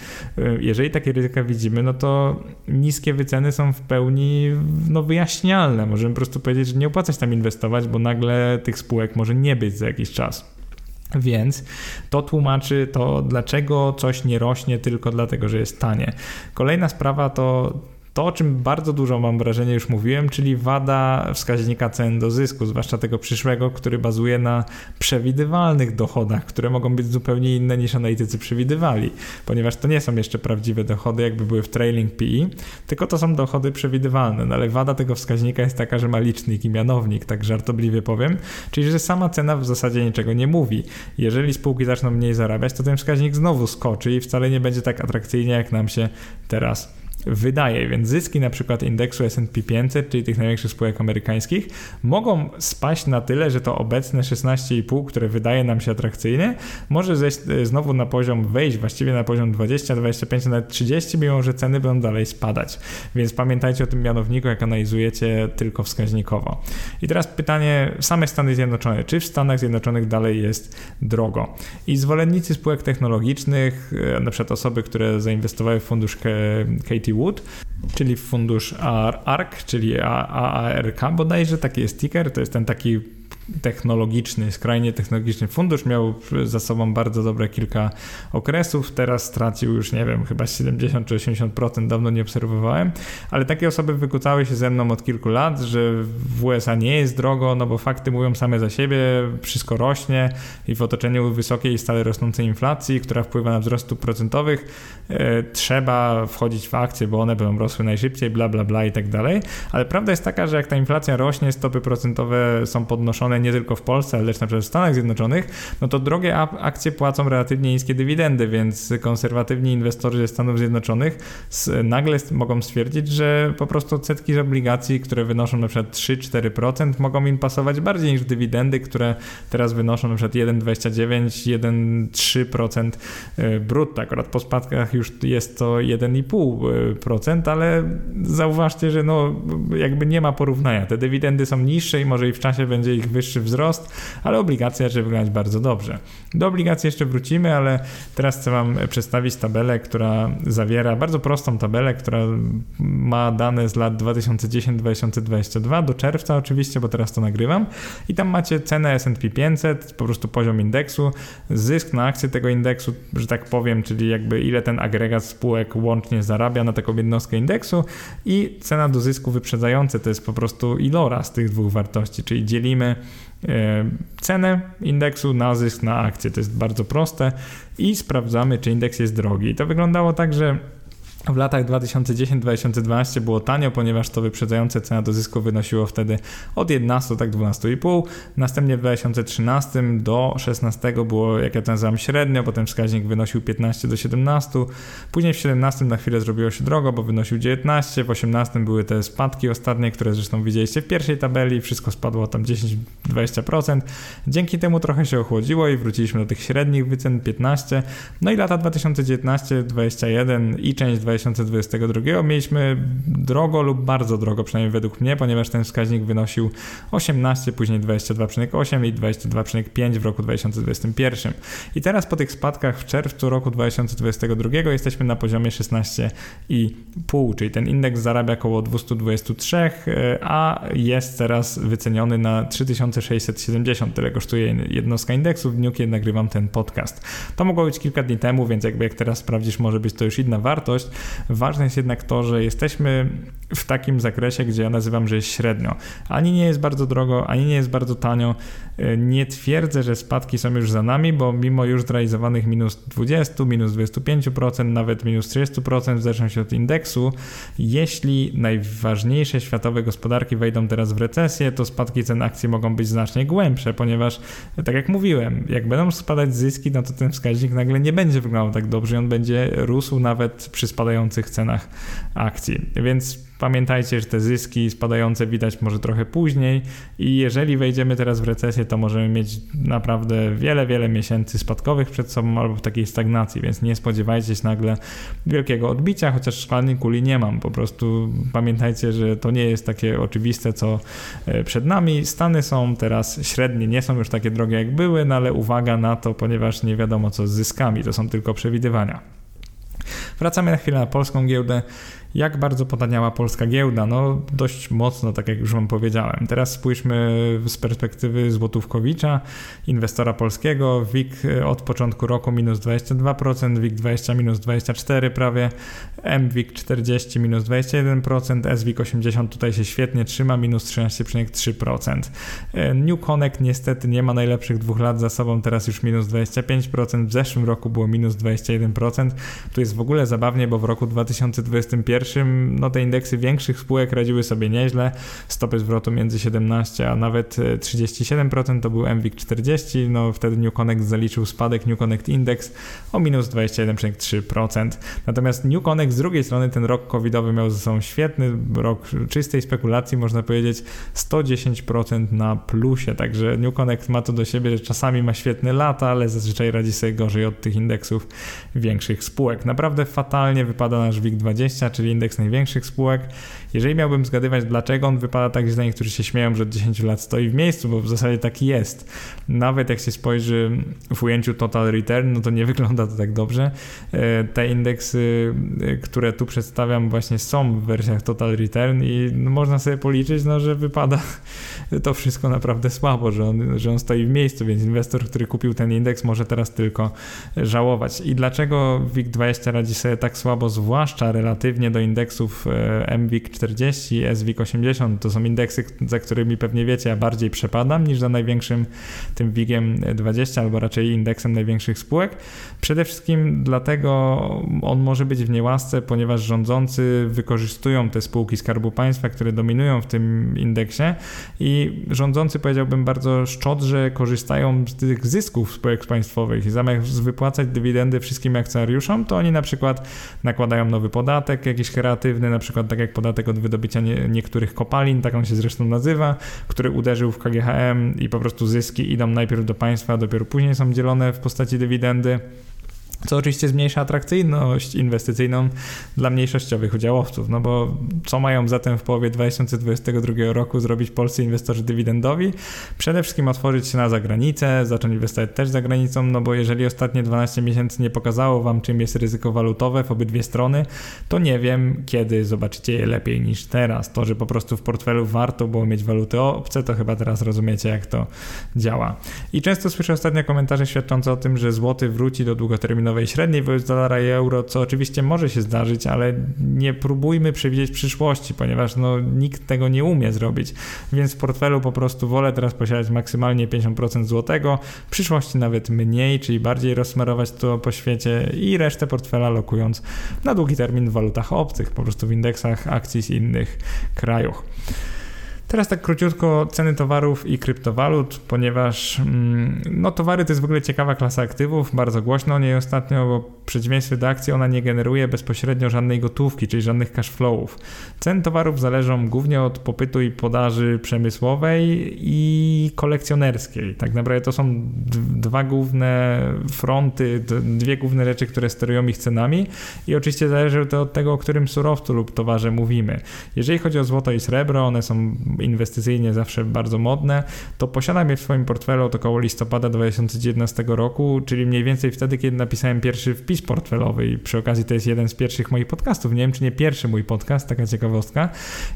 jeżeli takie ryzyka widzimy, no to niskie wyceny są w pełni no, wyjaśnialne. Możemy po prostu powiedzieć, że nie opłaca się tam inwestować, bo nagle tych spółek może nie być za jakiś czas. Więc to tłumaczy to, dlaczego coś nie rośnie tylko dlatego, że jest tanie. Kolejna sprawa to to, o czym bardzo dużo mam wrażenie już mówiłem, czyli wada wskaźnika cen do zysku, zwłaszcza tego przyszłego, który bazuje na przewidywalnych dochodach, które mogą być zupełnie inne niż analitycy przewidywali, ponieważ to nie są jeszcze prawdziwe dochody, jakby były w trailing PE, tylko to są dochody przewidywalne. No ale wada tego wskaźnika jest taka, że ma licznik i mianownik, tak żartobliwie powiem, czyli że sama cena w zasadzie niczego nie mówi. Jeżeli spółki zaczną mniej zarabiać, to ten wskaźnik znowu skoczy i wcale nie będzie tak atrakcyjnie, jak nam się teraz wydaje, więc zyski na przykład indeksu S&P 500, czyli tych największych spółek amerykańskich, mogą spaść na tyle, że to obecne 16,5, które wydaje nam się atrakcyjne, może zejść e, znowu na poziom, wejść właściwie na poziom 20, 25, nawet 30, mimo że ceny będą dalej spadać. Więc pamiętajcie o tym mianowniku, jak analizujecie tylko wskaźnikowo. I teraz pytanie, same Stany Zjednoczone, czy w Stanach Zjednoczonych dalej jest drogo? I zwolennicy spółek technologicznych, e, na przykład osoby, które zainwestowały w fundusz Katie Wood, czyli fundusz ARK, czyli AARK bodajże, taki jest ticker, to jest ten taki technologiczny, skrajnie technologiczny fundusz. Miał za sobą bardzo dobre kilka okresów. Teraz stracił już, nie wiem, chyba 70 czy 80%, dawno nie obserwowałem, ale takie osoby wykłócały się ze mną od kilku lat, że w USA nie jest drogo, no bo fakty mówią same za siebie, wszystko rośnie i w otoczeniu wysokiej, stale rosnącej inflacji, która wpływa na wzrost stóp procentowych, e, trzeba wchodzić w akcje, bo one będą rosły najszybciej, bla, bla, bla i tak dalej. Ale prawda jest taka, że jak ta inflacja rośnie, stopy procentowe są podnoszone nie tylko w Polsce, ale też na przykład w Stanach Zjednoczonych, no to drogie akcje płacą relatywnie niskie dywidendy, więc konserwatywni inwestorzy ze Stanów Zjednoczonych nagle mogą stwierdzić, że po prostu odsetki z obligacji, które wynoszą na przykład 3-4% mogą im pasować bardziej niż dywidendy, które teraz wynoszą na przykład 1,29, 1,3% e, brutto. Akurat po spadkach już jest to 1,5%, ale zauważcie, że no jakby nie ma porównania. Te dywidendy są niższe i może i w czasie będzie ich wyższe wyższy wzrost, ale obligacja zaczyna wyglądać bardzo dobrze. Do obligacji jeszcze wrócimy, ale teraz chcę Wam przedstawić tabelę, która zawiera bardzo prostą tabelę, która ma dane z lat 2010-2022 do czerwca oczywiście, bo teraz to nagrywam i tam macie cenę S&P 500, po prostu poziom indeksu, zysk na akcję tego indeksu, że tak powiem, czyli jakby ile ten agregat spółek łącznie zarabia na taką jednostkę indeksu i cena do zysku wyprzedzające to jest po prostu iloraz tych dwóch wartości, czyli dzielimy cenę indeksu na zysk na akcję. To jest bardzo proste i sprawdzamy, czy indeks jest drogi. I to wyglądało tak, że w latach 2010-2012 było tanio, ponieważ to wyprzedzające cena do zysku wynosiło wtedy od 11, tak 12,5. Następnie w 2013 do 16 było, jak ja nazywam, średnio, potem wskaźnik wynosił 15 do 17. Później w 17 na chwilę zrobiło się drogo, bo wynosił 19. W 18 były te spadki ostatnie, które zresztą widzieliście w pierwszej tabeli. Wszystko spadło tam 10-20%. Dzięki temu trochę się ochłodziło i wróciliśmy do tych średnich wycen 15. No i lata 2019-21 i część 20 2022 mieliśmy drogo lub bardzo drogo, przynajmniej według mnie, ponieważ ten wskaźnik wynosił 18, później 22,8 i 22,5 w roku 2021. I teraz po tych spadkach w czerwcu roku 2022 jesteśmy na poziomie 16,5, czyli ten indeks zarabia około 223, a jest teraz wyceniony na 3670. Tyle kosztuje jednostka indeksu w dniu, kiedy nagrywam ten podcast. To mogło być kilka dni temu, więc jakby jak teraz sprawdzisz, może być to już inna wartość, Ważne jest jednak to, że jesteśmy w takim zakresie, gdzie ja nazywam, że jest średnio. Ani nie jest bardzo drogo, ani nie jest bardzo tanio. E, nie twierdzę, że spadki są już za nami, bo mimo już zrealizowanych minus 20, minus 25%, nawet minus 30% w zależności od indeksu, jeśli najważniejsze światowe gospodarki wejdą teraz w recesję, to spadki cen akcji mogą być znacznie głębsze, ponieważ tak jak mówiłem, jak będą spadać zyski, no to ten wskaźnik nagle nie będzie wyglądał tak dobrze, on będzie rósł nawet przy spadających cenach akcji. Więc Pamiętajcie, że te zyski spadające widać może trochę później i jeżeli wejdziemy teraz w recesję, to możemy mieć naprawdę wiele, wiele miesięcy spadkowych przed sobą albo w takiej stagnacji, więc nie spodziewajcie się nagle wielkiego odbicia, chociaż szklanej kuli nie mam. Po prostu pamiętajcie, że to nie jest takie oczywiste, co e, przed nami. Stany są teraz średnie, nie są już takie drogie jak były, no ale uwaga na to, ponieważ nie wiadomo co z zyskami, to są tylko przewidywania. Wracamy na chwilę na polską giełdę. Jak bardzo potaniała polska giełda? No dość mocno, tak jak już Wam powiedziałem. Teraz spójrzmy z perspektywy złotówkowicza, inwestora polskiego. WIG od początku roku minus 22%, WIG 20 minus 24 prawie, MWIG 40 minus 21%, SWIG 80 tutaj się świetnie trzyma, minus 13,3%. New Connect niestety nie ma najlepszych dwóch lat za sobą, teraz już minus 25%, w zeszłym roku było minus 21%. Tu jest w ogóle zabawnie, bo w roku 2021 pierwszym no, te indeksy większych spółek radziły sobie nieźle. Stopy zwrotu między 17 a nawet 37% to był MWIG 40, no wtedy New Connect zaliczył spadek New Connect Index o minus 21,3%. Natomiast New Connect z drugiej strony ten rok covidowy miał ze sobą świetny rok czystej spekulacji, można powiedzieć 110% na plusie, także New Connect ma to do siebie, że czasami ma świetne lata, ale zazwyczaj radzi sobie gorzej od tych indeksów większych spółek. Naprawdę fatalnie wypada nasz WIG20, czyli indeks największych spółek. Jeżeli miałbym zgadywać, dlaczego on wypada tak źle, niektórzy się śmieją, że od 10 lat stoi w miejscu, bo w zasadzie taki jest. Nawet jak się spojrzy w ujęciu total return, no to nie wygląda to tak dobrze. E, te indeksy, e, które tu przedstawiam, właśnie są w wersjach total return i no można sobie policzyć, no, że wypada to wszystko naprawdę słabo, że on, że on stoi w miejscu, więc inwestor, który kupił ten indeks, może teraz tylko żałować. I dlaczego WIG20 radzi sobie tak słabo, zwłaszcza relatywnie do indeksów e, MWIG40, SWIG80. To są indeksy, za którymi pewnie wiecie, ja bardziej przepadam niż za największym tym WIGiem 20 albo raczej indeksem największych spółek. Przede wszystkim dlatego on może być w niełasce, ponieważ rządzący wykorzystują te spółki Skarbu Państwa, które dominują w tym indeksie i rządzący powiedziałbym bardzo szczodrze korzystają z tych zysków spółek państwowych i zamiast wypłacać dywidendy wszystkim akcjonariuszom, to oni na przykład nakładają nowy podatek, jakiś kreatywny, na przykład tak jak podatek od wydobycia nie, niektórych kopalin, tak on się zresztą nazywa, który uderzył w KGHM i po prostu zyski idą najpierw do państwa, dopiero później są dzielone w postaci dywidendy co oczywiście zmniejsza atrakcyjność inwestycyjną dla mniejszościowych udziałowców, no bo co mają zatem w połowie 2022 roku zrobić polscy inwestorzy dywidendowi? Przede wszystkim otworzyć się na zagranicę, zacząć inwestować też za granicą, no bo jeżeli ostatnie 12 miesięcy nie pokazało wam czym jest ryzyko walutowe w obydwie strony, to nie wiem kiedy zobaczycie je lepiej niż teraz. To, że po prostu w portfelu warto było mieć waluty obce, to chyba teraz rozumiecie jak to działa. I często słyszę ostatnio komentarze świadczące o tym, że złoty wróci do długoterminowej nowej średniej wobec dolara i euro, co oczywiście może się zdarzyć, ale nie próbujmy przewidzieć przyszłości, ponieważ no, nikt tego nie umie zrobić. Więc w portfelu po prostu wolę teraz posiadać maksymalnie 50% złotego, w przyszłości nawet mniej, czyli bardziej rozsmarować to po świecie i resztę portfela lokując na długi termin w walutach obcych, po prostu w indeksach akcji z innych krajów. Teraz tak króciutko ceny towarów i kryptowalut, ponieważ mm, no, towary to jest w ogóle ciekawa klasa aktywów, bardzo głośno o niej ostatnio, bo w przeciwieństwie do akcji ona nie generuje bezpośrednio żadnej gotówki, czyli żadnych cash flowów. Ceny towarów zależą głównie od popytu i podaży przemysłowej i kolekcjonerskiej. Tak naprawdę to są dwa główne fronty, dwie główne rzeczy, które sterują ich cenami i oczywiście zależy to od tego, o którym surowcu lub towarze mówimy. Jeżeli chodzi o złoto i srebro, one są inwestycyjnie zawsze bardzo modne, to posiadam je w swoim portfelu od około listopada 2019 roku, czyli mniej więcej wtedy, kiedy napisałem pierwszy wpis portfelowy i przy okazji to jest jeden z pierwszych moich podcastów. Nie wiem, czy nie pierwszy mój podcast, taka ciekawostka.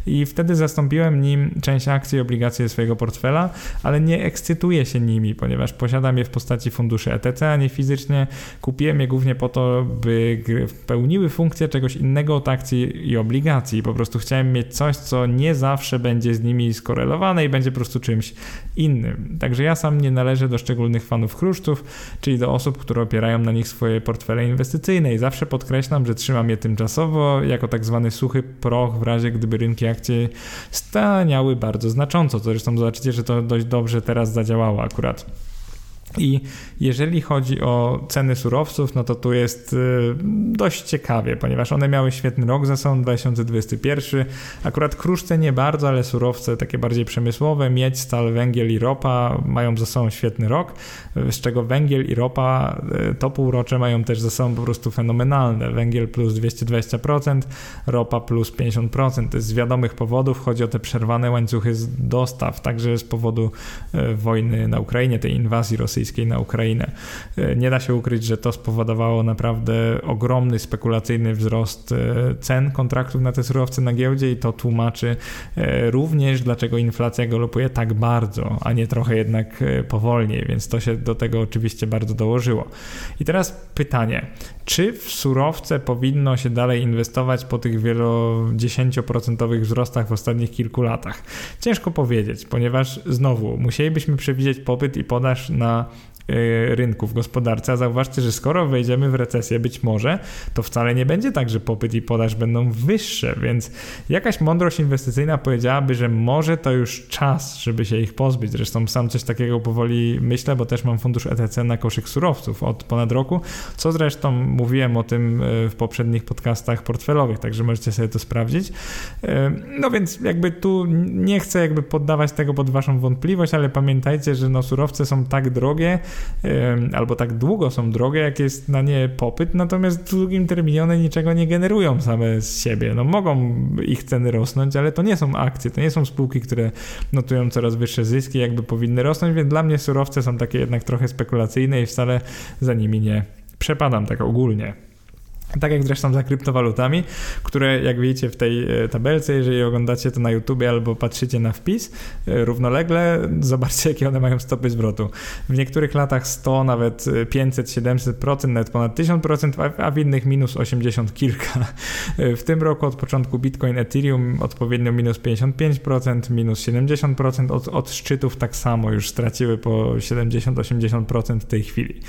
I wtedy zastąpiłem nim część akcji i obligacje swojego portfela, ale nie ekscytuję się nimi, ponieważ posiadam je w postaci funduszy ETC, a nie fizycznie. Kupiłem je głównie po to, by pełniły funkcję czegoś innego od akcji i obligacji. Po prostu chciałem mieć coś, co nie zawsze będzie z nimi skorelowane i będzie po prostu czymś innym. Także ja sam nie należę do szczególnych fanów kruszców, czyli do osób, które opierają na nich swoje portfele inwestycyjne i zawsze podkreślam, że trzymam je tymczasowo jako tak zwany suchy proch w razie gdyby rynki akcji staniały bardzo znacząco. Zresztą zobaczycie, że to dość dobrze teraz zadziałało akurat. I jeżeli chodzi o ceny surowców, no to tu jest y, dość ciekawie, ponieważ one miały świetny rok za sobą, 2021. Akurat kruszce nie bardzo, ale surowce takie bardziej przemysłowe, miedź, stal, węgiel i ropa mają za sobą świetny rok, z czego węgiel i ropa y, to półrocze mają też za sobą po prostu fenomenalne. Węgiel plus 220%, ropa plus 50%. To jest z wiadomych powodów, chodzi o te przerwane łańcuchy dostaw, także z powodu y, wojny na Ukrainie, tej inwazji rosyjskiej rosyjskiej na Ukrainę. E, nie da się ukryć, że to spowodowało naprawdę ogromny spekulacyjny wzrost e, cen kontraktów na te surowce na giełdzie i to tłumaczy e, również, dlaczego inflacja galopuje tak bardzo, a nie trochę jednak powolniej, więc to się do tego oczywiście bardzo dołożyło. I teraz pytanie, czy w surowce powinno się dalej inwestować po tych wielodziesięcioprocentowych wzrostach w ostatnich kilku latach? Ciężko powiedzieć, ponieważ znowu musielibyśmy przewidzieć popyt i podaż na rynku w gospodarce. A zauważcie, że skoro wejdziemy w recesję, być może, to wcale nie będzie tak, że popyt i podaż będą wyższe, więc jakaś mądrość inwestycyjna powiedziałaby, że może to już czas, żeby się ich pozbyć. Zresztą sam coś takiego powoli myślę, bo też mam fundusz ETC na koszyk surowców od ponad roku, co zresztą mówiłem o tym e, w poprzednich podcastach portfelowych, także możecie sobie to sprawdzić. E, no więc jakby tu nie chcę jakby poddawać tego pod waszą wątpliwość, ale pamiętajcie, że no surowce są tak drogie, albo tak długo są drogie, jak jest na nie popyt, natomiast w długim terminie one niczego nie generują same z siebie. No mogą ich ceny rosnąć, ale to nie są akcje, to nie są spółki, które notują coraz wyższe zyski, jakby powinny rosnąć, więc dla mnie surowce są takie jednak trochę spekulacyjne i wcale za nimi nie przepadam tak ogólnie. Tak jak zresztą za kryptowalutami, które jak widzicie w tej e, tabelce, jeżeli oglądacie to na YouTube albo patrzycie na wpis e, równolegle, zobaczcie jakie one mają stopy zwrotu. W niektórych latach 100, nawet 500, 700%, nawet ponad 1000%, a w innych minus 80 kilka. W tym roku od początku Bitcoin, Ethereum odpowiednio minus 55%, minus 70%, od, od szczytów tak samo już straciły po 70-80% w tej chwili.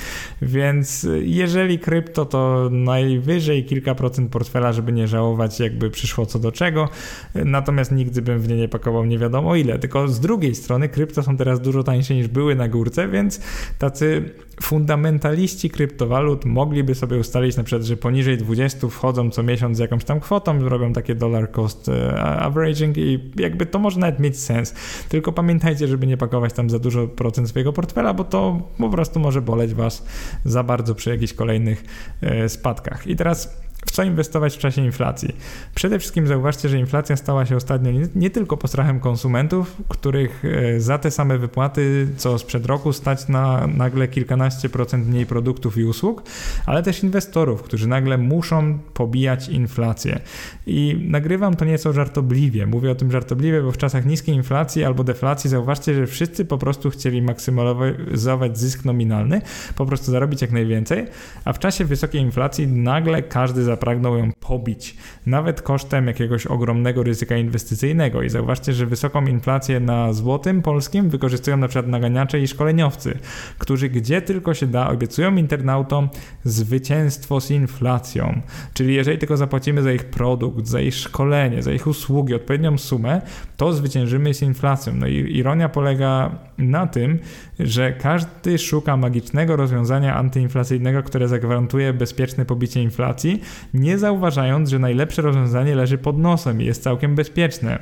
Więc jeżeli krypto to naj wyżej, kilka procent portfela, żeby nie żałować, jakby przyszło co do czego. Natomiast nigdy bym w nie nie pakował nie wiadomo ile. Tylko z drugiej strony krypto są teraz dużo tańsze niż były na górce, więc tacy fundamentaliści kryptowalut mogliby sobie ustalić na przykład, że poniżej 20 wchodzą co miesiąc z jakąś tam kwotą, robią takie dollar cost e, averaging i jakby to może nawet mieć sens. Tylko pamiętajcie, żeby nie pakować tam za dużo procent swojego portfela, bo to po prostu może boleć was za bardzo przy jakichś kolejnych e, spadkach. I teraz w co inwestować w czasie inflacji? Przede wszystkim zauważcie, że inflacja stała się ostatnio nie, nie, tylko postrachem konsumentów, których e, za te same wypłaty co sprzed roku stać na nagle kilkanaście procent mniej produktów i usług, ale też inwestorów, którzy nagle muszą pobijać inflację. I nagrywam to nieco żartobliwie. Mówię o tym żartobliwie, bo w czasach niskiej inflacji albo deflacji zauważcie, że wszyscy po prostu chcieli maksymalizować zysk nominalny, po prostu zarobić jak najwięcej, a w czasie wysokiej inflacji nagle każdy za zapragnął ją pobić, nawet kosztem jakiegoś ogromnego ryzyka inwestycyjnego. I zauważcie, że wysoką inflację na złotym polskim wykorzystują na przykład naganiacze i szkoleniowcy, którzy gdzie tylko się da obiecują internautom zwycięstwo z inflacją. Czyli jeżeli tylko zapłacimy za ich produkt, za ich szkolenie, za ich usługi odpowiednią sumę, to zwyciężymy z inflacją. No i ironia polega na tym, że każdy szuka magicznego rozwiązania antyinflacyjnego, które zagwarantuje bezpieczne pobicie inflacji, nie zauważając, że najlepsze rozwiązanie leży pod nosem i jest całkiem bezpieczne.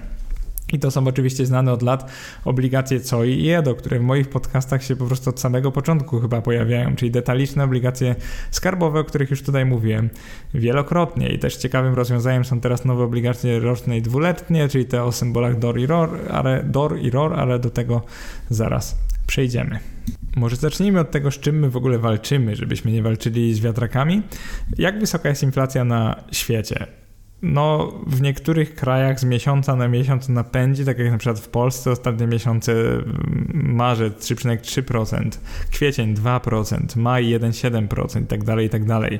I to są oczywiście znane od lat obligacje COI i EDO, które w moich podcastach się po prostu od samego początku chyba pojawiają, czyli detaliczne obligacje skarbowe, o których już tutaj mówiłem wielokrotnie. I też ciekawym rozwiązaniem są teraz nowe obligacje roczne i dwuletnie, czyli te o symbolach DOR i ROR, ale, DOR i ROR, ale do tego zaraz przejdziemy. Może zacznijmy od tego, z czym my w ogóle walczymy, żebyśmy nie walczyli z wiatrakami. Jak wysoka jest inflacja na świecie? No, w niektórych krajach z miesiąca na miesiąc napędzi, tak jak na przykład w Polsce ostatnie miesiące mm, marzec 3,3%, kwiecień 2%, maj 1,7% i tak dalej, i tak dalej.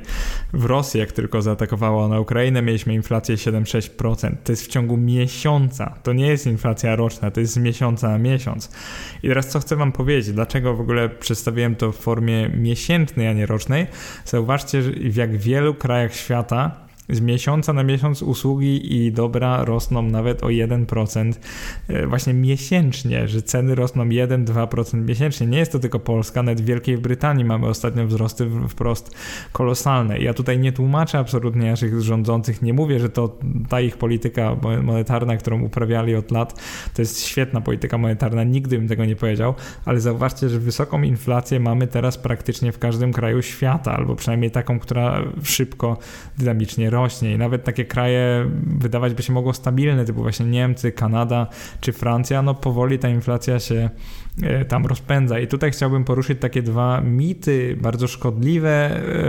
W Rosji, jak tylko zaatakowała na Ukrainę, mieliśmy inflację 7,6%. To jest w ciągu miesiąca. To nie jest inflacja roczna, to jest z miesiąca na miesiąc. I teraz co chcę wam powiedzieć, dlaczego w ogóle przedstawiłem to w formie miesięcznej, a nie rocznej. Zauważcie, w jak wielu krajach świata z miesiąca na miesiąc usługi i dobra rosną nawet o 1% e, właśnie miesięcznie, że ceny rosną 1-2% miesięcznie. Nie jest to tylko Polska, nawet w Wielkiej Brytanii mamy ostatnio wzrosty wprost kolosalne. Ja tutaj nie tłumaczę absolutnie naszych rządzących, nie mówię, że to ta ich polityka monetarna, którą uprawiali od lat, to jest świetna polityka monetarna, nigdy bym tego nie powiedział, ale zauważcie, że wysoką inflację mamy teraz praktycznie w każdym kraju świata, albo przynajmniej taką, która szybko, dynamicznie rośnie i nawet takie kraje wydawać by się mogło stabilne, typu właśnie Niemcy, Kanada czy Francja, no powoli ta inflacja się tam rozpędza. I tutaj chciałbym poruszyć takie dwa mity, bardzo szkodliwe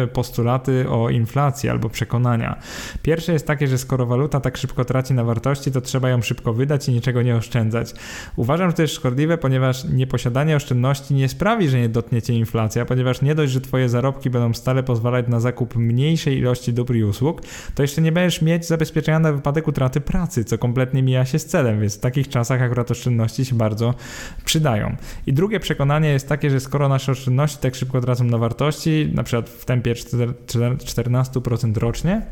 e, postulaty o inflacji albo przekonania. Pierwsze jest takie, że skoro waluta tak szybko traci na wartości, to trzeba ją szybko wydać i niczego nie oszczędzać. Uważam, że to jest szkodliwe, ponieważ nieposiadanie oszczędności nie sprawi, że nie dotkniecie inflacja, ponieważ nie dość, że twoje zarobki będą stale pozwalać na zakup mniejszej ilości dóbr i usług, to jeszcze nie będziesz mieć zabezpieczenia na wypadek utraty pracy, co kompletnie mija się z celem, więc w takich czasach akurat oszczędności się bardzo przydają. I drugie przekonanie jest takie, że skoro nasze oszczędności tak szybko tracą na wartości, na przykład w tempie 14% rocznie,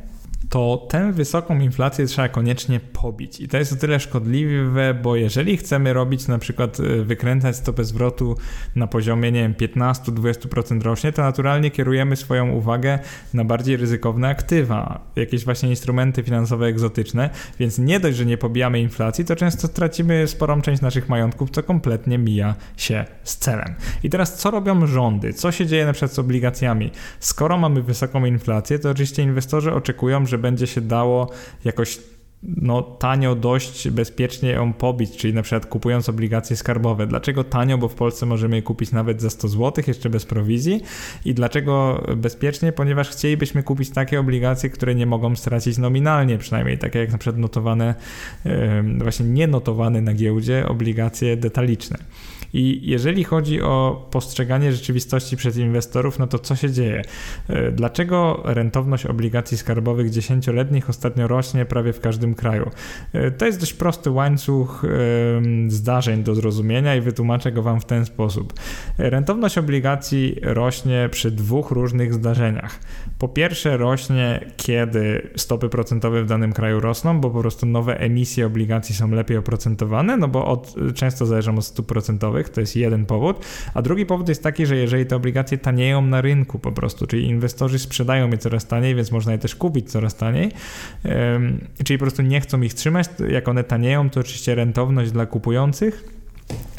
to tę wysoką inflację trzeba koniecznie pobić. I to jest o tyle szkodliwe, bo jeżeli chcemy robić na przykład y, wykręcać stopę zwrotu na poziomie, nie wiem, 15-20% rocznie, to naturalnie kierujemy swoją uwagę na bardziej ryzykowne aktywa, jakieś właśnie instrumenty finansowe egzotyczne, więc nie dość, że nie pobijamy inflacji, to często tracimy sporą część naszych majątków, co kompletnie mija się z celem. I teraz co robią rządy? Co się dzieje na przykład z obligacjami? Skoro mamy wysoką inflację, to oczywiście inwestorzy oczekują, że będzie się dało jakoś no, tanio, dość bezpiecznie ją pobić, czyli na przykład kupując obligacje skarbowe. Dlaczego tanio? Bo w Polsce możemy je kupić nawet za 100 zł, jeszcze bez prowizji. I dlaczego bezpiecznie? Ponieważ chcielibyśmy kupić takie obligacje, które nie mogą stracić nominalnie, przynajmniej takie jak na przykład notowane, właśnie nie notowane na giełdzie obligacje detaliczne. I jeżeli chodzi o postrzeganie rzeczywistości przez inwestorów, no to co się dzieje? E, dlaczego rentowność obligacji skarbowych dziesięcioletnich ostatnio rośnie prawie w każdym kraju? E, to jest dość prosty łańcuch zdarzeń do zrozumienia i wytłumaczę go Wam w ten sposób. Rentowność obligacji rośnie przy dwóch różnych zdarzeniach. Po pierwsze, rośnie, kiedy stopy procentowe w danym kraju rosną, bo po prostu nowe emisje obligacji są lepiej oprocentowane, no bo od, często zależą od stóp procentowych to jest jeden powód. A drugi powód jest taki, że jeżeli te obligacje tanieją na rynku po prostu, czyli inwestorzy sprzedają je coraz taniej, więc można je też kupić coraz taniej, czyli po prostu nie chcą ich trzymać, jak one tanieją, to oczywiście rentowność dla kupujących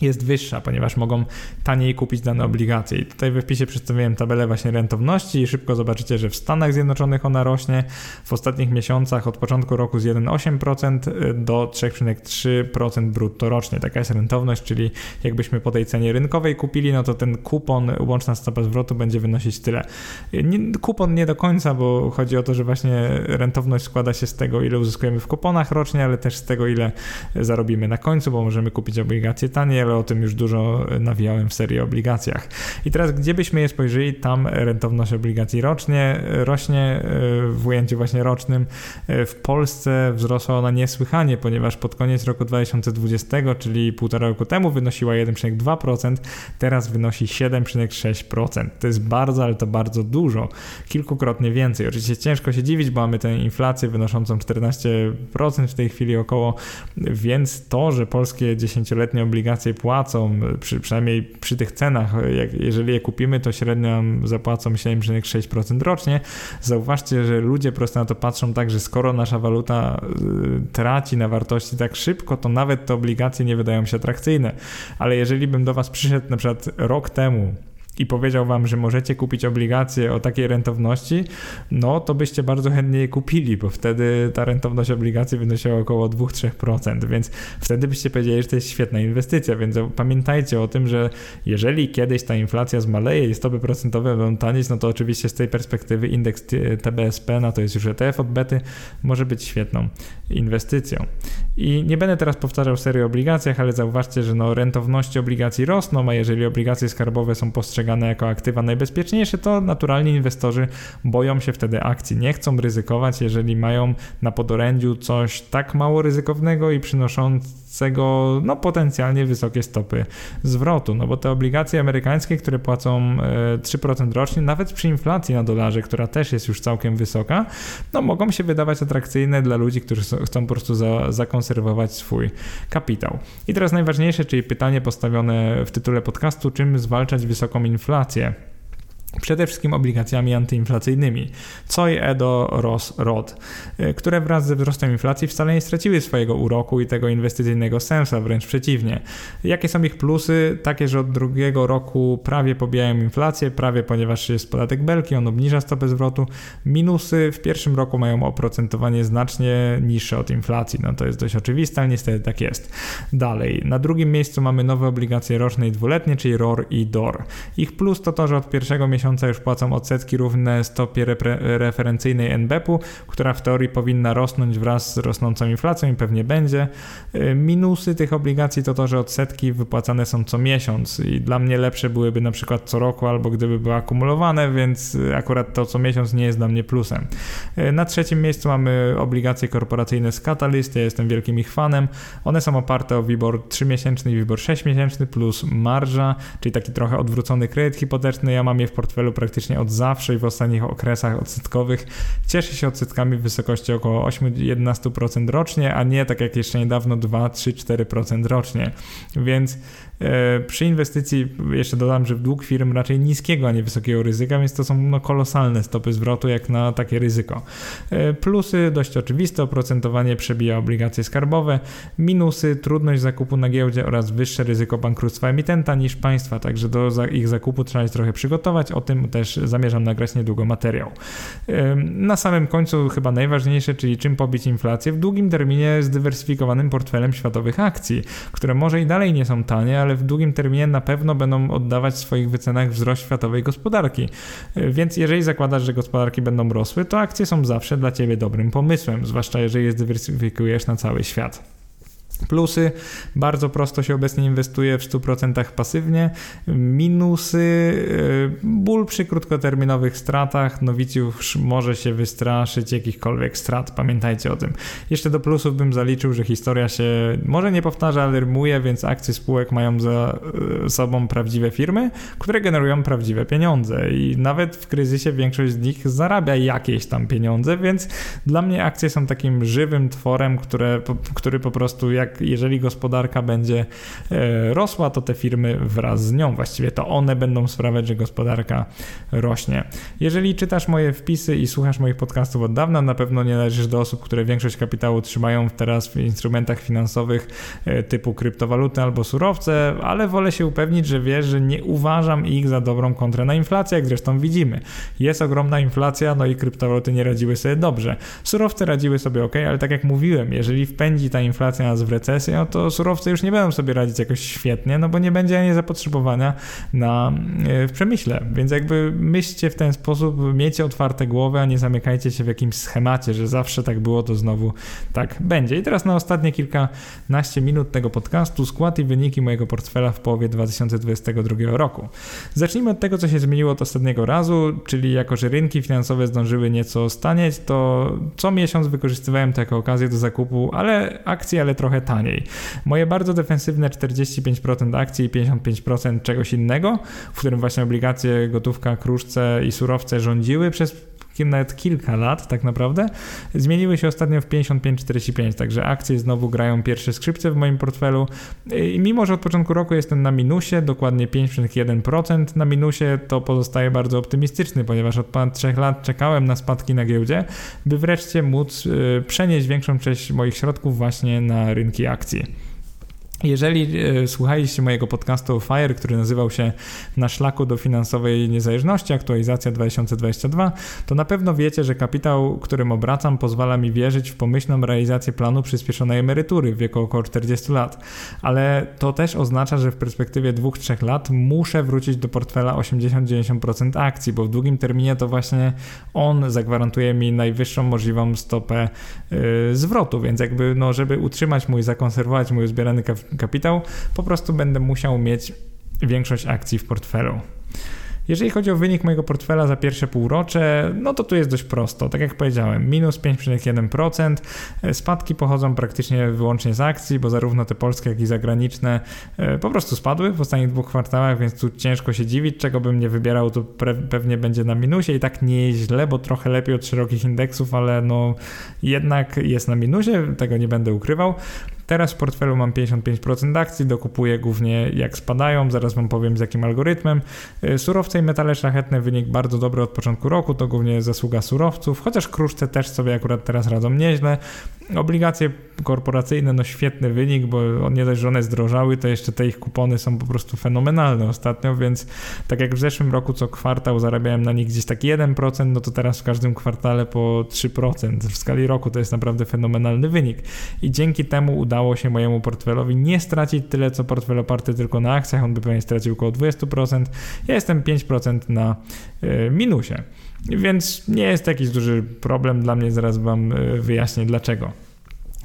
jest wyższa, ponieważ mogą taniej kupić dane obligacje. I tutaj we wpisie przedstawiłem tabelę właśnie rentowności i szybko zobaczycie, że w Stanach Zjednoczonych ona rośnie w ostatnich miesiącach od początku roku z 1,8% do 3,3% brutto rocznie. Taka jest rentowność, czyli jakbyśmy po tej cenie rynkowej kupili, no to ten kupon, łączna stopa zwrotu będzie wynosić tyle. Nie, kupon nie do końca, bo chodzi o to, że właśnie rentowność składa się z tego, ile uzyskujemy w kuponach rocznie, ale też z tego, ile zarobimy na końcu, bo możemy kupić obligacje taniej, ale o tym już dużo nawijałem w serii obligacjach. I teraz, gdzie byśmy je spojrzeli, tam rentowność obligacji rocznie rośnie e, w ujęciu właśnie rocznym. E, w Polsce wzrosła ona niesłychanie, ponieważ pod koniec roku 2020, czyli półtora roku temu, wynosiła 1,2%, teraz wynosi 7,6%. To jest bardzo, ale to bardzo dużo. Kilkukrotnie więcej. Oczywiście ciężko się dziwić, bo mamy tę inflację wynoszącą 14% w tej chwili około, więc to, że polskie dziesięcioletnie obligacje obligacje płacą, przy, przynajmniej przy tych cenach, jak, jeżeli je kupimy, to średnio zapłacą 7,6% rocznie. Zauważcie, że ludzie prosto na to patrzą tak, że skoro nasza waluta y, traci na wartości tak szybko, to nawet te obligacje nie wydają się atrakcyjne. Ale jeżeli bym do Was przyszedł na przykład rok temu i powiedział wam, że możecie kupić obligacje o takiej rentowności, no to byście bardzo chętnie je kupili, bo wtedy ta rentowność obligacji wynosiła około 2-3%, więc wtedy byście powiedzieli, że to jest świetna inwestycja, więc pamiętajcie o tym, że jeżeli kiedyś ta inflacja zmaleje i stopy procentowe będą tanieć, no to oczywiście z tej perspektywy indeks TBSP, no to jest już ETF od bety, może być świetną inwestycją. I nie będę teraz powtarzał serii o obligacjach, ale zauważcie, że no rentowności obligacji rosną, a jeżeli obligacje skarbowe są postrzegane postrzegane jako aktywa najbezpieczniejsze, to naturalnie inwestorzy boją się wtedy akcji, nie chcą ryzykować, jeżeli mają na podorędziu coś tak mało ryzykownego i przynoszącego no, potencjalnie wysokie stopy zwrotu. No bo te obligacje amerykańskie, które płacą 3% e, rocznie, nawet przy inflacji na dolarze, która też jest już całkiem wysoka, no mogą się wydawać atrakcyjne dla ludzi, którzy chcą po prostu za, zakonserwować swój kapitał. I teraz najważniejsze, czyli pytanie postawione w tytule podcastu, czym zwalczać wysoką inflację. Przede wszystkim obligacjami antyinflacyjnymi, COI, EDO, ROS, ROD, y, które wraz ze wzrostem inflacji wcale nie straciły swojego uroku i tego inwestycyjnego sensu, wręcz przeciwnie. Jakie są ich plusy? Takie, że od drugiego roku prawie pobijają inflację, prawie ponieważ jest podatek belki, on obniża stopę zwrotu. Minusy w pierwszym roku mają oprocentowanie znacznie niższe od inflacji, no to jest dość oczywiste, ale niestety tak jest. Dalej, na drugim miejscu mamy nowe obligacje roczne i dwuletnie, czyli ROR i DOR. Ich plus to to, że od pierwszego miesiąca miesiąca już płacą odsetki równe stopie referencyjnej NBP-u, która w teorii powinna rosnąć wraz z rosnącą inflacją i pewnie będzie. Y, minusy tych obligacji to to, że odsetki wypłacane są co miesiąc i dla mnie lepsze byłyby na przykład co roku albo gdyby były akumulowane, więc akurat to co miesiąc nie jest dla mnie plusem. Y, na trzecim miejscu mamy obligacje korporacyjne z Catalyst, ja jestem wielkim ich fanem. One są oparte o WIBOR 3-miesięczny i WIBOR 6-miesięczny plus marża, czyli taki trochę odwrócony kredyt hipoteczny. Ja mam je w portfelu portfelu praktycznie od zawsze i w ostatnich okresach odsetkowych cieszy się odsetkami w wysokości około 8-11% rocznie, a nie tak jak jeszcze niedawno 2-3-4% rocznie. Więc przy inwestycji jeszcze dodam, że w dług firm raczej niskiego, a nie wysokiego ryzyka, więc to są no, kolosalne stopy zwrotu jak na takie ryzyko. E, plusy dość oczywiste, oprocentowanie przebija obligacje skarbowe, minusy trudność zakupu na giełdzie oraz wyższe ryzyko bankructwa emitenta niż państwa, także do ich zakupu trzeba się trochę przygotować, o tym też zamierzam nagrać niedługo materiał. E, na samym końcu chyba najważniejsze, czyli czym pobić inflację w długim terminie zdywersyfikowanym portfelem światowych akcji, które może i dalej nie są tanie, ale w długim terminie na pewno będą oddawać w swoich wycenach wzrost światowej gospodarki. Więc jeżeli zakładasz, że gospodarki będą rosły, to akcje są zawsze dla ciebie dobrym pomysłem, zwłaszcza jeżeli je zdywersyfikujesz na cały świat. Plusy, bardzo prosto się obecnie inwestuje w 100% pasywnie. Minusy, y, ból przy krótkoterminowych stratach. Nowicjusz może się wystraszyć jakichkolwiek strat, pamiętajcie o tym. Jeszcze do plusów bym zaliczył, że historia się może nie powtarza, ale rymuje, więc akcje spółek mają za y, sobą prawdziwe firmy, które generują prawdziwe pieniądze i nawet w kryzysie większość z nich zarabia jakieś tam pieniądze, więc dla mnie akcje są takim żywym tworem, które, który po prostu jak jak jeżeli gospodarka będzie e, rosła, to te firmy wraz z nią, właściwie to one będą sprawiać, że gospodarka rośnie. Jeżeli czytasz moje wpisy i słuchasz moich podcastów od dawna, na pewno nie należysz do osób, które większość kapitału trzymają teraz w instrumentach finansowych e, typu kryptowaluty albo surowce, ale wolę się upewnić, że wiesz, że nie uważam ich za dobrą kontrę na inflację, jak zresztą widzimy. Jest ogromna inflacja, no i kryptowaluty nie radziły sobie dobrze. Surowce radziły sobie ok, ale tak jak mówiłem, jeżeli wpędzi ta inflacja nas w recesję, no to surowce już nie będą sobie radzić jakoś świetnie, no bo nie będzie ani zapotrzebowania na, e, w przemyśle. Więc jakby myślcie w ten sposób, miejcie otwarte głowy, a nie zamykajcie się w jakimś schemacie, że zawsze tak było, to znowu tak będzie. I teraz na ostatnie kilkanaście minut tego podcastu skład i wyniki mojego portfela w połowie 2022 roku. Zacznijmy od tego, co się zmieniło od ostatniego razu, czyli jako, że rynki finansowe zdążyły nieco stanieć, to co miesiąc wykorzystywałem to jako okazję do zakupu, ale akcji, ale trochę taniej. Moje bardzo defensywne 45% akcji i 55% czegoś innego, w którym właśnie obligacje, gotówka, kruszce i surowce rządziły przez nawet kilka lat tak naprawdę, zmieniły się ostatnio w 55-45, także akcje znowu grają pierwsze skrzypce w moim portfelu i mimo, że od początku roku jestem na minusie, dokładnie 5,1% na minusie, to pozostaje bardzo optymistyczny, ponieważ od ponad 3 lat czekałem na spadki na giełdzie, by wreszcie móc y, przenieść większą część moich środków właśnie na rynki akcji. Jeżeli e, słuchaliście mojego podcastu Fire, który nazywał się Na szlaku do finansowej niezależności, aktualizacja 2022, to na pewno wiecie, że kapitał, którym obracam, pozwala mi wierzyć w pomyślną realizację planu przyspieszonej emerytury w wieku około 40 lat. Ale to też oznacza, że w perspektywie 2-3 lat muszę wrócić do portfela 80-90% akcji, bo w długim terminie to właśnie on zagwarantuje mi najwyższą możliwą stopę yy, zwrotu, więc jakby, no, żeby utrzymać mój, zakonserwować mój zbierany kapitał, po prostu będę musiał mieć większość akcji w portfelu. Jeżeli chodzi o wynik mojego portfela za pierwsze półrocze, no to tu jest dość prosto. Tak jak powiedziałem, minus 5,1%. Spadki pochodzą praktycznie wyłącznie z akcji, bo zarówno te polskie, jak i zagraniczne e, po prostu spadły w ostatnich dwóch kwartałach, więc tu ciężko się dziwić. Czego bym nie wybierał, to pewnie będzie na minusie i tak nie jest źle, bo trochę lepiej od szerokich indeksów, ale no jednak jest na minusie, tego nie będę ukrywał. Teraz w portfelu mam 55% akcji, dokupuję głównie jak spadają, zaraz Wam powiem z jakim algorytmem. Y, surowce i metale szlachetne wynik bardzo dobry od początku roku, to głównie zasługa surowców, chociaż kruszce też sobie akurat teraz radzą nieźle. Obligacje korporacyjne, no świetny wynik, bo nie dość, że one zdrożały, to jeszcze te ich kupony są po prostu fenomenalne ostatnio, więc tak jak w zeszłym roku co kwartał zarabiałem na nich gdzieś tak 1%, no to teraz w każdym kwartale po 3%. W skali roku to jest naprawdę fenomenalny wynik. I dzięki temu udało się mojemu portfelowi nie stracić tyle, co portfel oparty tylko na akcjach, on by pewnie stracił około 20%. Ja jestem 5% na e, minusie. Więc nie jest jakiś duży problem dla mnie, zaraz Wam e, wyjaśnię dlaczego.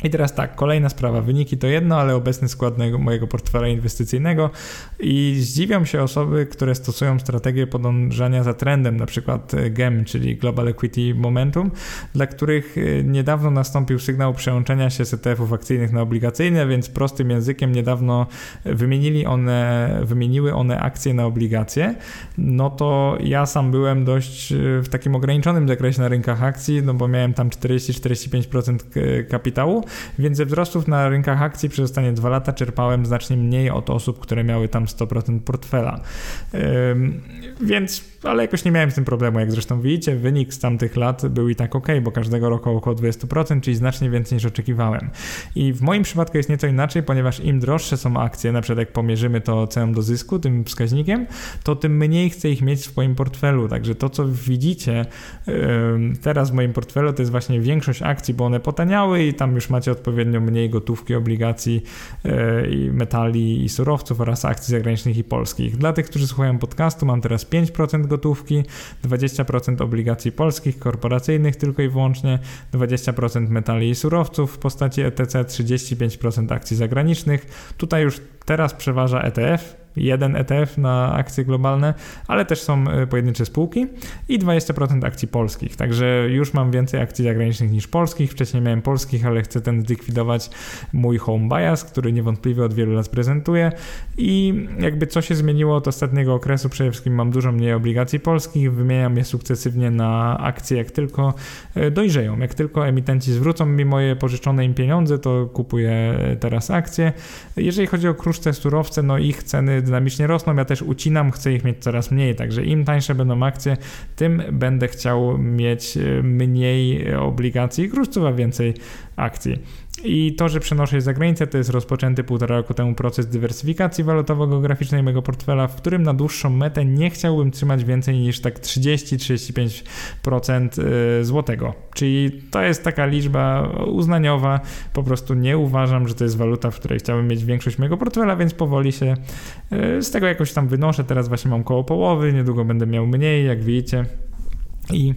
I teraz tak, kolejna sprawa. Wyniki to jedno, ale obecny skład mojego portfela inwestycyjnego i zdziwiam się osoby, które stosują strategię podążania za trendem, na przykład GEM, czyli Global Equity Momentum, dla których e, niedawno nastąpił sygnał przełączenia się z ETF-ów akcyjnych na obligacyjne, więc prostym językiem niedawno wymienili one, wymieniły one akcje na obligacje. No to ja sam byłem dość e, w takim ograniczonym zakresie na rynkach akcji, no bo miałem tam 40-45% kapitału, więc ze wzrostów na rynkach akcji przez ostatnie dwa lata czerpałem znacznie mniej od osób, które miały tam 100% portfela. Więc ale jakoś nie miałem z tym problemu. Jak zresztą widzicie, wynik z tamtych lat był i tak ok, bo każdego roku około 20%, czyli znacznie więcej niż oczekiwałem. I w moim przypadku jest nieco inaczej, ponieważ im droższe są akcje, na przykład jak pomierzymy to ceną do zysku, tym wskaźnikiem, to tym mniej chcę ich mieć w swoim portfelu. Także to, co widzicie teraz w moim portfelu, to jest właśnie większość akcji, bo one potaniały i tam już macie odpowiednio mniej gotówki, obligacji, e, i metali i surowców oraz akcji zagranicznych i polskich. Dla tych, którzy słuchają podcastu, mam teraz 5% gotówki, 20% obligacji polskich, korporacyjnych tylko i wyłącznie, 20% metali i surowców w postaci ETC, 35% akcji zagranicznych. Tutaj już teraz przeważa ETF, jeden ETF na akcje globalne, ale też są e, pojedyncze spółki i 20% akcji polskich. Także już mam więcej akcji zagranicznych niż polskich. Wcześniej miałem polskich, ale chcę ten zlikwidować mój home bias, który niewątpliwie od wielu lat prezentuję. I jakby co się zmieniło od ostatniego okresu, przede wszystkim mam dużo mniej obligacji polskich, wymieniam je sukcesywnie na akcje, jak tylko e, dojrzeją. Jak tylko emitenci zwrócą mi moje pożyczone im pieniądze, to kupuję e, teraz akcje. Jeżeli chodzi o kruszce surowce, no ich ceny dynamicznie rosną, ja też ucinam, chcę ich mieć coraz mniej, także im tańsze będą akcje, tym będę chciał mieć e, mniej obligacji i kruszców, a więcej akcji. I to, że przenoszę je za granicę, to jest rozpoczęty półtora roku temu proces dywersyfikacji walutowo-geograficznej mojego portfela, w którym na dłuższą metę nie chciałbym trzymać więcej niż tak 30-35% y, złotego. Czyli to jest taka liczba uznaniowa. Po prostu nie uważam, że to jest waluta, w której chciałbym mieć większość mojego portfela, więc powoli się y, z tego jakoś tam wynoszę. Teraz właśnie mam koło połowy, niedługo będę miał mniej, jak widzicie. I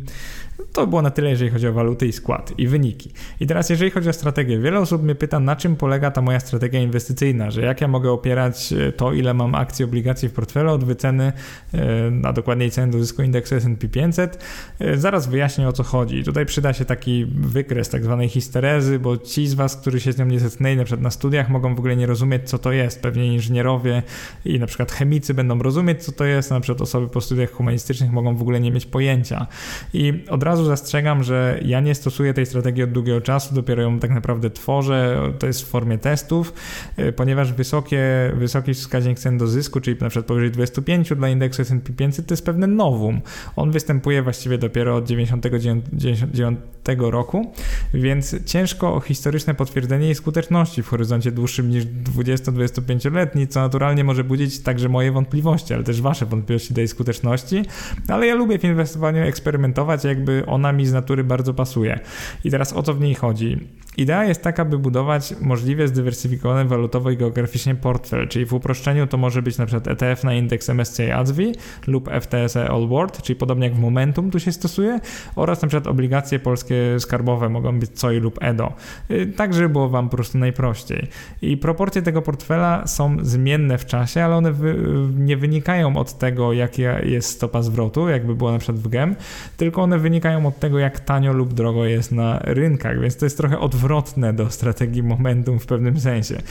to było na tyle, jeżeli chodzi o waluty i skład i wyniki. I teraz, jeżeli chodzi o strategię, wiele osób mnie pyta, na czym polega ta moja strategia inwestycyjna, że jak ja mogę opierać e, to, ile mam akcji, obligacji w portfelu od wyceny, e, a dokładniej ceny do zysku indeksu S&P 500. E, zaraz wyjaśnię o co chodzi. Tutaj przyda się taki wykres tak zwanej histerezy, bo ci z Was, którzy się z nią nie zetknęli, na przykład na studiach, mogą w ogóle nie rozumieć, co to jest. Pewnie inżynierowie i na przykład chemicy będą rozumieć, co to jest, na przykład osoby po studiach humanistycznych mogą w ogóle nie mieć pojęcia. I od razu zastrzegam, że ja nie stosuję tej strategii od długiego czasu, dopiero ją tak naprawdę tworzę, to jest w formie testów, y, ponieważ wysokie, wysoki wskaźnik cen do zysku, czyli na przykład powyżej 25 dla indeksu S&P 500 to jest pewne nowum. On występuje właściwie dopiero od 99 roku, więc ciężko o historyczne potwierdzenie jej skuteczności w horyzoncie dłuższym niż 20-25-letni, co naturalnie może budzić także moje wątpliwości, ale też wasze wątpliwości tej skuteczności, ale ja lubię w inwestowaniu eksperymentować, jakby ona mi z natury bardzo pasuje. I teraz o co w niej chodzi? Idea jest taka, by budować możliwie zdywersyfikowany walutowo i geograficznie portfel, czyli w uproszczeniu to może być przykład ETF na indeks MSCI ADSV lub FTSE All World, czyli podobnie jak w Momentum tu się stosuje, oraz przykład obligacje polskie skarbowe mogą być COI lub EDO, y, tak żeby było Wam po prostu najprościej. I proporcje tego portfela są zmienne w czasie, ale one wy, nie wynikają od tego, jaka jest stopa zwrotu, jakby było przykład w GEM, tylko one wynikają od tego, jak tanio lub drogo jest na rynkach, więc to jest trochę odwrotne do strategii momentum w pewnym sensie.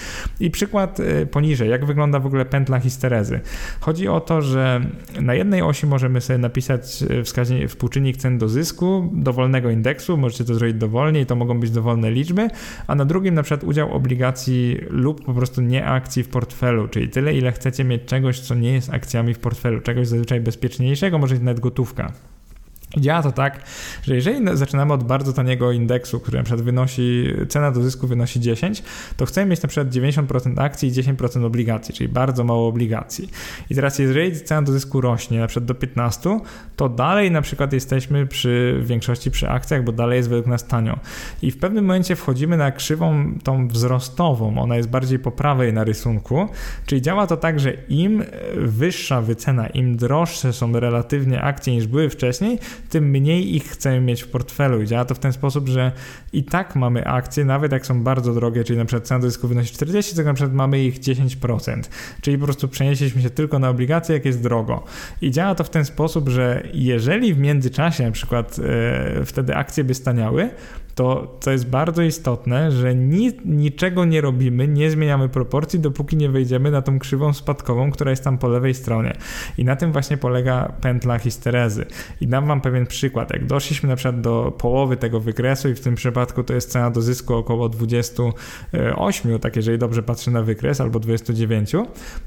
I przykład y, poniżej, jak wygląda w ogóle pętla histerezy. Chodzi o to, że na jednej osi możemy sobie napisać y, wskaźnik, współczynnik cen do zysku dowolnego indeksu, możecie to zrobić dowolnie i to mogą być dowolne liczby, a na drugim na przykład udział obligacji lub po prostu nie akcji w portfelu, czyli tyle ile chcecie mieć czegoś, co nie jest akcjami w portfelu, czegoś zazwyczaj bezpieczniejszego, może nawet gotówka. Działa to tak, że jeżeli zaczynamy od bardzo taniego indeksu, który na przykład wynosi, cena do zysku wynosi 10, to chcemy mieć na przykład 90% akcji i 10% obligacji, czyli bardzo mało obligacji. I teraz jeżeli cena do zysku rośnie na przykład do 15, to dalej na przykład jesteśmy przy w większości przy akcjach, bo dalej jest według nas tanio. I w pewnym momencie wchodzimy na krzywą tą wzrostową, ona jest bardziej po prawej na rysunku, czyli działa to tak, że im wyższa wycena, im droższe są relatywnie akcje niż były wcześniej, tym mniej ich chcemy mieć w portfelu. I działa to w ten sposób, że i tak mamy akcje, nawet jak są bardzo drogie, czyli na przykład cena do wynosi 40, to na przykład mamy ich 10%. Czyli po prostu przenieśliśmy się tylko na obligacje, jak jest drogo. I działa to w ten sposób, że jeżeli w międzyczasie na przykład e, wtedy akcje by staniały, to co jest bardzo istotne, że ni, niczego nie robimy, nie zmieniamy proporcji, dopóki nie wejdziemy na tą krzywą spadkową, która jest tam po lewej stronie. I na tym właśnie polega pętla histerezy. I dam wam pewien przykład. Jak doszliśmy na przykład do połowy tego wykresu i w tym przypadku to jest cena do zysku około 28, tak jeżeli dobrze patrzę na wykres, albo 29,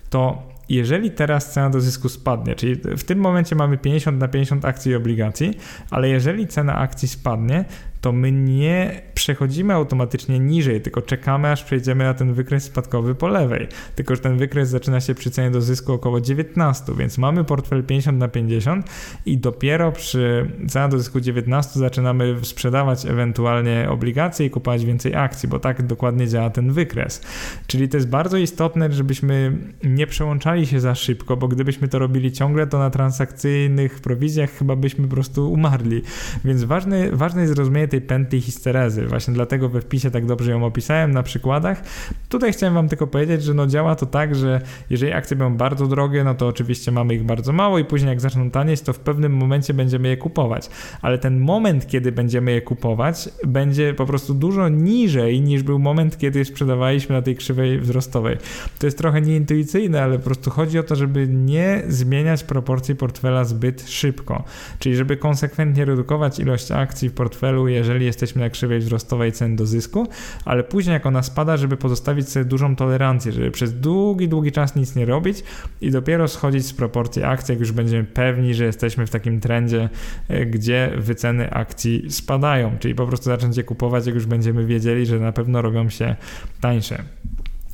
to jeżeli teraz cena do zysku spadnie, czyli w tym momencie mamy 50 na 50 akcji i obligacji, ale jeżeli cena akcji spadnie, to my nie przechodzimy automatycznie niżej, tylko czekamy, aż przejdziemy na ten wykres spadkowy po lewej. Tylko, że ten wykres zaczyna się przy cenie do zysku około 19, więc mamy portfel 50 na 50 i dopiero przy cenie do zysku 19 zaczynamy sprzedawać ewentualnie obligacje i kupować więcej akcji, bo tak dokładnie działa ten wykres. Czyli to jest bardzo istotne, żebyśmy nie przełączali się za szybko, bo gdybyśmy to robili ciągle, to na transakcyjnych prowizjach chyba byśmy po prostu umarli. Więc ważne, ważne jest zrozumienie tej pętli histerezy. Właśnie dlatego we wpisie tak dobrze ją opisałem na przykładach. Tutaj chciałem Wam tylko powiedzieć, że no działa to tak, że jeżeli akcje będą bardzo drogie, no to oczywiście mamy ich bardzo mało i później jak zaczną tanieć, to w pewnym momencie będziemy je kupować. Ale ten moment, kiedy będziemy je kupować, będzie po prostu dużo niżej niż był moment, kiedy sprzedawaliśmy na tej krzywej wzrostowej. To jest trochę nieintuicyjne, ale po prostu chodzi o to, żeby nie zmieniać proporcji portfela zbyt szybko. Czyli żeby konsekwentnie redukować ilość akcji w portfelu, jeżeli jesteśmy na krzywej wzrostowej cen do zysku, ale później jak ona spada, żeby pozostawić sobie dużą tolerancję, żeby przez długi, długi czas nic nie robić i dopiero schodzić z proporcji akcji, jak już będziemy pewni, że jesteśmy w takim trendzie, e, gdzie wyceny akcji spadają, czyli po prostu zacząć je kupować, jak już będziemy wiedzieli, że na pewno robią się tańsze.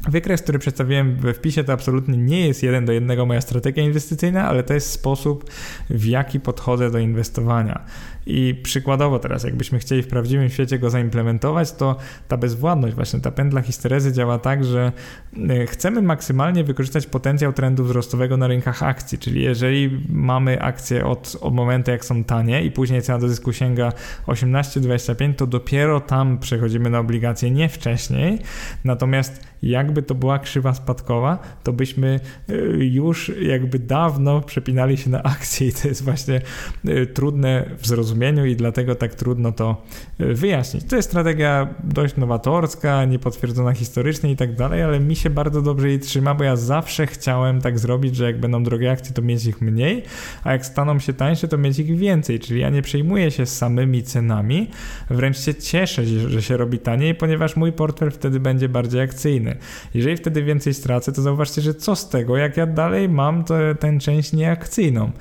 Wykres, który przedstawiłem we wpisie, to absolutnie nie jest jeden do jednego moja strategia inwestycyjna, ale to jest sposób, w jaki podchodzę do inwestowania. I przykładowo teraz, jakbyśmy chcieli w prawdziwym świecie go zaimplementować, to ta bezwładność, właśnie ta pętla histerezy działa tak, że y, chcemy maksymalnie wykorzystać potencjał trendu wzrostowego na rynkach akcji, czyli jeżeli mamy akcje od, od momentu, jak są tanie i później cena do zysku sięga 18-25, to dopiero tam przechodzimy na obligacje, nie wcześniej. Natomiast jak jakby to była krzywa spadkowa, to byśmy e, już jakby dawno przepinali się na akcje i to jest właśnie e, trudne w zrozumieniu i dlatego tak trudno to wyjaśnić. To jest strategia dość nowatorska, niepotwierdzona historycznie i tak dalej, ale mi się bardzo dobrze jej trzyma, bo ja zawsze chciałem tak zrobić, że jak będą drogie akcje, to mieć ich mniej, a jak staną się tańsze, to mieć ich więcej, czyli ja nie przejmuję się samymi cenami, wręcz się cieszę, że się robi taniej, ponieważ mój portfel wtedy będzie bardziej akcyjny. Jeżeli wtedy więcej stracę, to zauważcie, że co z tego, jak ja dalej mam tę część nieakcyjną.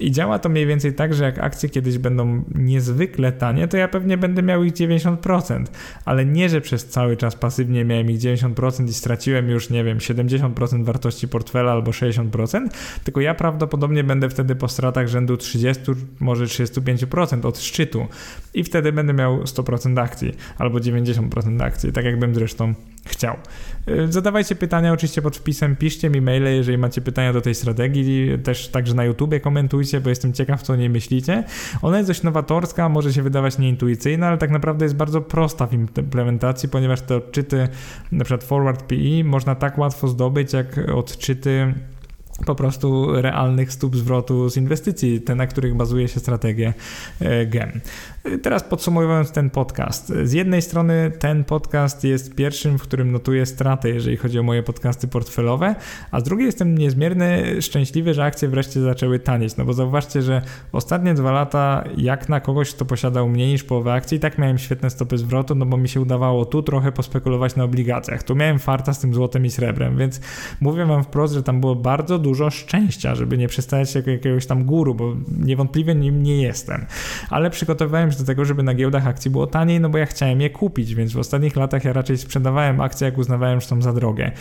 I działa to mniej więcej tak, że jak akcje kiedyś będą niezwykle tanie, to ja pewnie będę miał ich 90%, ale nie, że przez cały czas pasywnie miałem ich 90% i straciłem już, nie wiem, 70% wartości portfela albo 60%, tylko ja prawdopodobnie będę wtedy po stratach rzędu 30, może 35% od szczytu. I wtedy będę miał 100% akcji albo 90% akcji, tak jakbym zresztą chciał. Y, zadawajcie pytania oczywiście pod wpisem, piszcie mi maile, jeżeli macie pytania do tej strategii, też także na YouTubie komentujcie, bo jestem ciekaw, co nie myślicie. Ona jest dość nowatorska, może się wydawać nieintuicyjna, ale tak naprawdę jest bardzo prosta w implementacji, ponieważ te odczyty, na przykład forward PE, można tak łatwo zdobyć, jak odczyty po prostu realnych stóp zwrotu z inwestycji, te na których bazuje się strategia e, GEM. Teraz podsumowując ten podcast. Z jednej strony ten podcast jest pierwszym, w którym notuję stratę, jeżeli chodzi o moje podcasty portfelowe, a z drugiej jestem niezmierny szczęśliwy, że akcje wreszcie zaczęły tanieć, no bo zauważcie, że ostatnie dwa lata jak na kogoś, kto posiadał mniej niż połowę akcji, i tak miałem świetne stopy zwrotu, no bo mi się udawało tu trochę pospekulować na obligacjach. Tu miałem farta z tym złotem i srebrem, więc mówię wam wprost, że tam było bardzo dużo szczęścia, żeby nie przestawiać się jakiegoś tam guru, bo niewątpliwie nim nie jestem. Ale przygotowałem do tego, żeby na giełdach akcji było taniej, no bo ja chciałem je kupić, więc w ostatnich latach ja raczej sprzedawałem akcje, jak uznawałem, że są za drogie.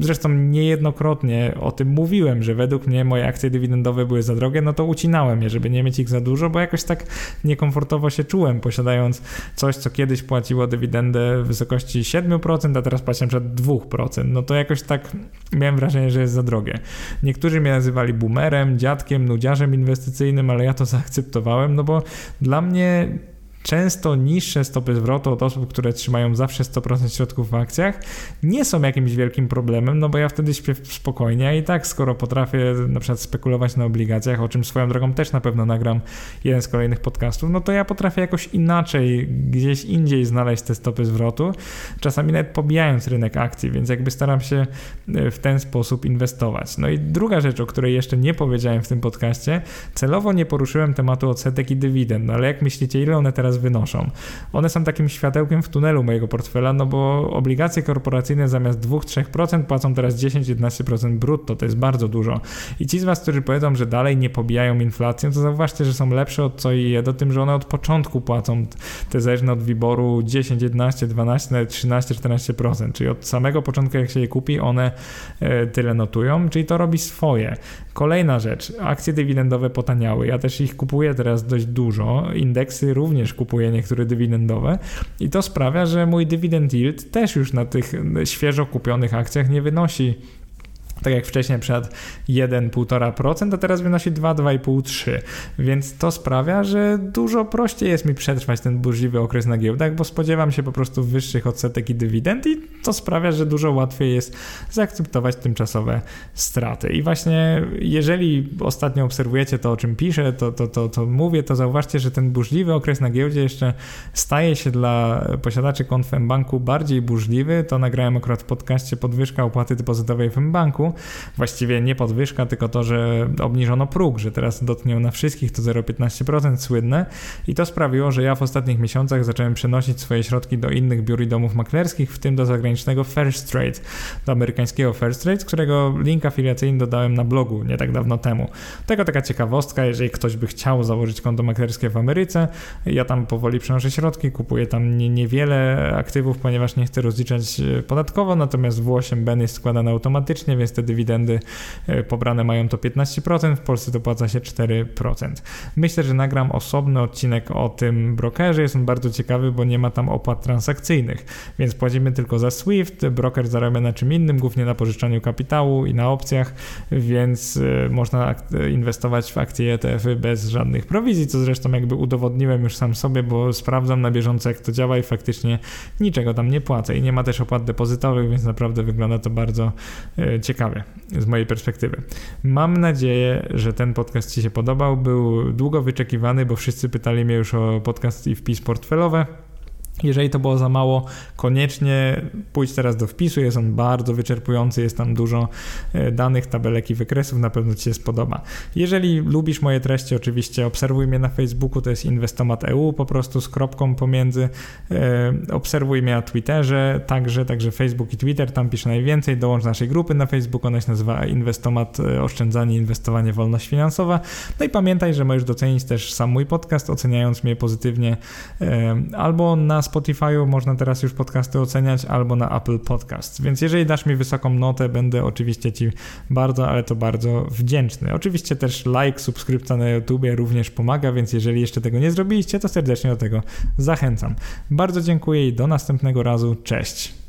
Zresztą niejednokrotnie o tym mówiłem, że według mnie moje akcje dywidendowe były za drogie, no to ucinałem je, żeby nie mieć ich za dużo, bo jakoś tak niekomfortowo się czułem, posiadając coś, co kiedyś płaciło dywidendę w wysokości 7%, a teraz płaci na przykład 2%. No to jakoś tak miałem wrażenie, że jest za drogie. Niektórzy mnie nazywali boomerem, dziadkiem, nudziarzem inwestycyjnym, ale ja to zaakceptowałem, no bo dla mnie często niższe stopy zwrotu od osób, które trzymają zawsze 100% środków w akcjach, nie są jakimś wielkim problemem, no bo ja wtedy śpię spokojnie, a i tak skoro potrafię na przykład spekulować na obligacjach, o czym swoją drogą też na pewno nagram jeden z kolejnych podcastów, no to ja potrafię jakoś inaczej, gdzieś indziej znaleźć te stopy zwrotu, czasami nawet pobijając rynek akcji, więc jakby staram się e, w ten sposób inwestować. No i druga rzecz, o której jeszcze nie powiedziałem w tym podcaście, celowo nie poruszyłem tematu odsetek i dywidend, no ale jak myślicie, ile one teraz wynoszą. One są takim światełkiem w tunelu mojego portfela, no bo obligacje korporacyjne zamiast 2-3% płacą teraz 10-11% brutto, to jest bardzo dużo. I ci z Was, którzy powiedzą, że dalej nie pobijają inflację, to zauważcie, że są lepsze od co i je, do tym, że one od początku płacą te zależne od wyboru 10, 11, 12, nawet 13, 14%, czyli od samego początku jak się je kupi, one e, tyle notują, czyli to robi swoje. Kolejna rzecz, akcje dywidendowe potaniały, ja też ich kupuję teraz dość dużo, indeksy również kupuję niektóre dywidendowe i to sprawia, że mój dywidend yield też już na tych świeżo kupionych akcjach nie wynosi tak jak wcześniej przed 1-1,5%, a teraz wynosi 2, 2,5, 3. Więc to sprawia, że dużo prościej jest mi przetrwać ten burzliwy okres na giełdach, bo spodziewam się po prostu wyższych odsetek i dywidend i to sprawia, że dużo łatwiej jest zaakceptować tymczasowe straty. I właśnie jeżeli ostatnio obserwujecie to, o czym piszę, to, to, to, to mówię, to zauważcie, że ten burzliwy okres na giełdzie jeszcze staje się dla posiadaczy kont w banku bardziej burzliwy. To nagrałem akurat w podcaście podwyżka opłaty depozytowej w Właściwie nie podwyżka, tylko to, że obniżono próg, że teraz dotknie na wszystkich to 0,15% słynne i to sprawiło, że ja w ostatnich miesiącach zacząłem przenosić swoje środki do innych biur i domów maklerskich, w tym do zagranicznego First Trade, do amerykańskiego First Trade, którego link afiliacyjny dodałem na blogu nie tak dawno temu. Tego taka ciekawostka, jeżeli ktoś by chciał założyć konto maklerskie w Ameryce, ja tam powoli przenoszę środki, kupuję tam nie, niewiele aktywów, ponieważ nie chcę rozliczać podatkowo, natomiast W8 Ben jest składany automatycznie, więc te dywidendy e, pobrane mają to 15%, w Polsce to płaca się 4%. Myślę, że nagram osobny odcinek o tym brokerze, jest on bardzo ciekawy, bo nie ma tam opłat transakcyjnych, więc płacimy tylko za SWIFT, broker zarabia na czym innym, głównie na pożyczaniu kapitału i na opcjach, więc e, można inwestować w akcje ETF-y bez żadnych prowizji, co zresztą jakby udowodniłem już sam sobie, bo sprawdzam na bieżąco jak to działa i faktycznie niczego tam nie płacę. I nie ma też opłat depozytowych, więc naprawdę wygląda to bardzo e, ciekawie z mojej perspektywy. Mam nadzieję, że ten podcast Ci się podobał. Był długo wyczekiwany, bo wszyscy pytali mnie już o podcast i wpis portfelowe. Jeżeli to było za mało, koniecznie pójdź teraz do wpisu, jest on bardzo wyczerpujący, jest tam dużo e, danych, tabelek i wykresów, na pewno Ci się spodoba. Jeżeli lubisz moje treści, oczywiście obserwuj mnie na Facebooku, to jest Inwestomat.eu, po prostu z kropką pomiędzy. E, obserwuj mnie na Twitterze, także, także Facebook i Twitter, tam piszę najwięcej, dołącz naszej grupy na Facebooku, ona się nazywa Inwestomat e, Oszczędzanie, Inwestowanie, Wolność Finansowa. No i pamiętaj, że możesz docenić też sam mój podcast, oceniając mnie pozytywnie albo na Spotify'u można teraz już podcasty oceniać, albo na Apple Podcast. Więc jeżeli dasz mi wysoką notę, będę oczywiście Ci bardzo, ale to bardzo wdzięczny. Oczywiście też like, subskrypcja na YouTubie również pomaga, więc jeżeli jeszcze tego nie zrobiliście, to serdecznie do tego zachęcam. Bardzo dziękuję i do następnego razu. Cześć!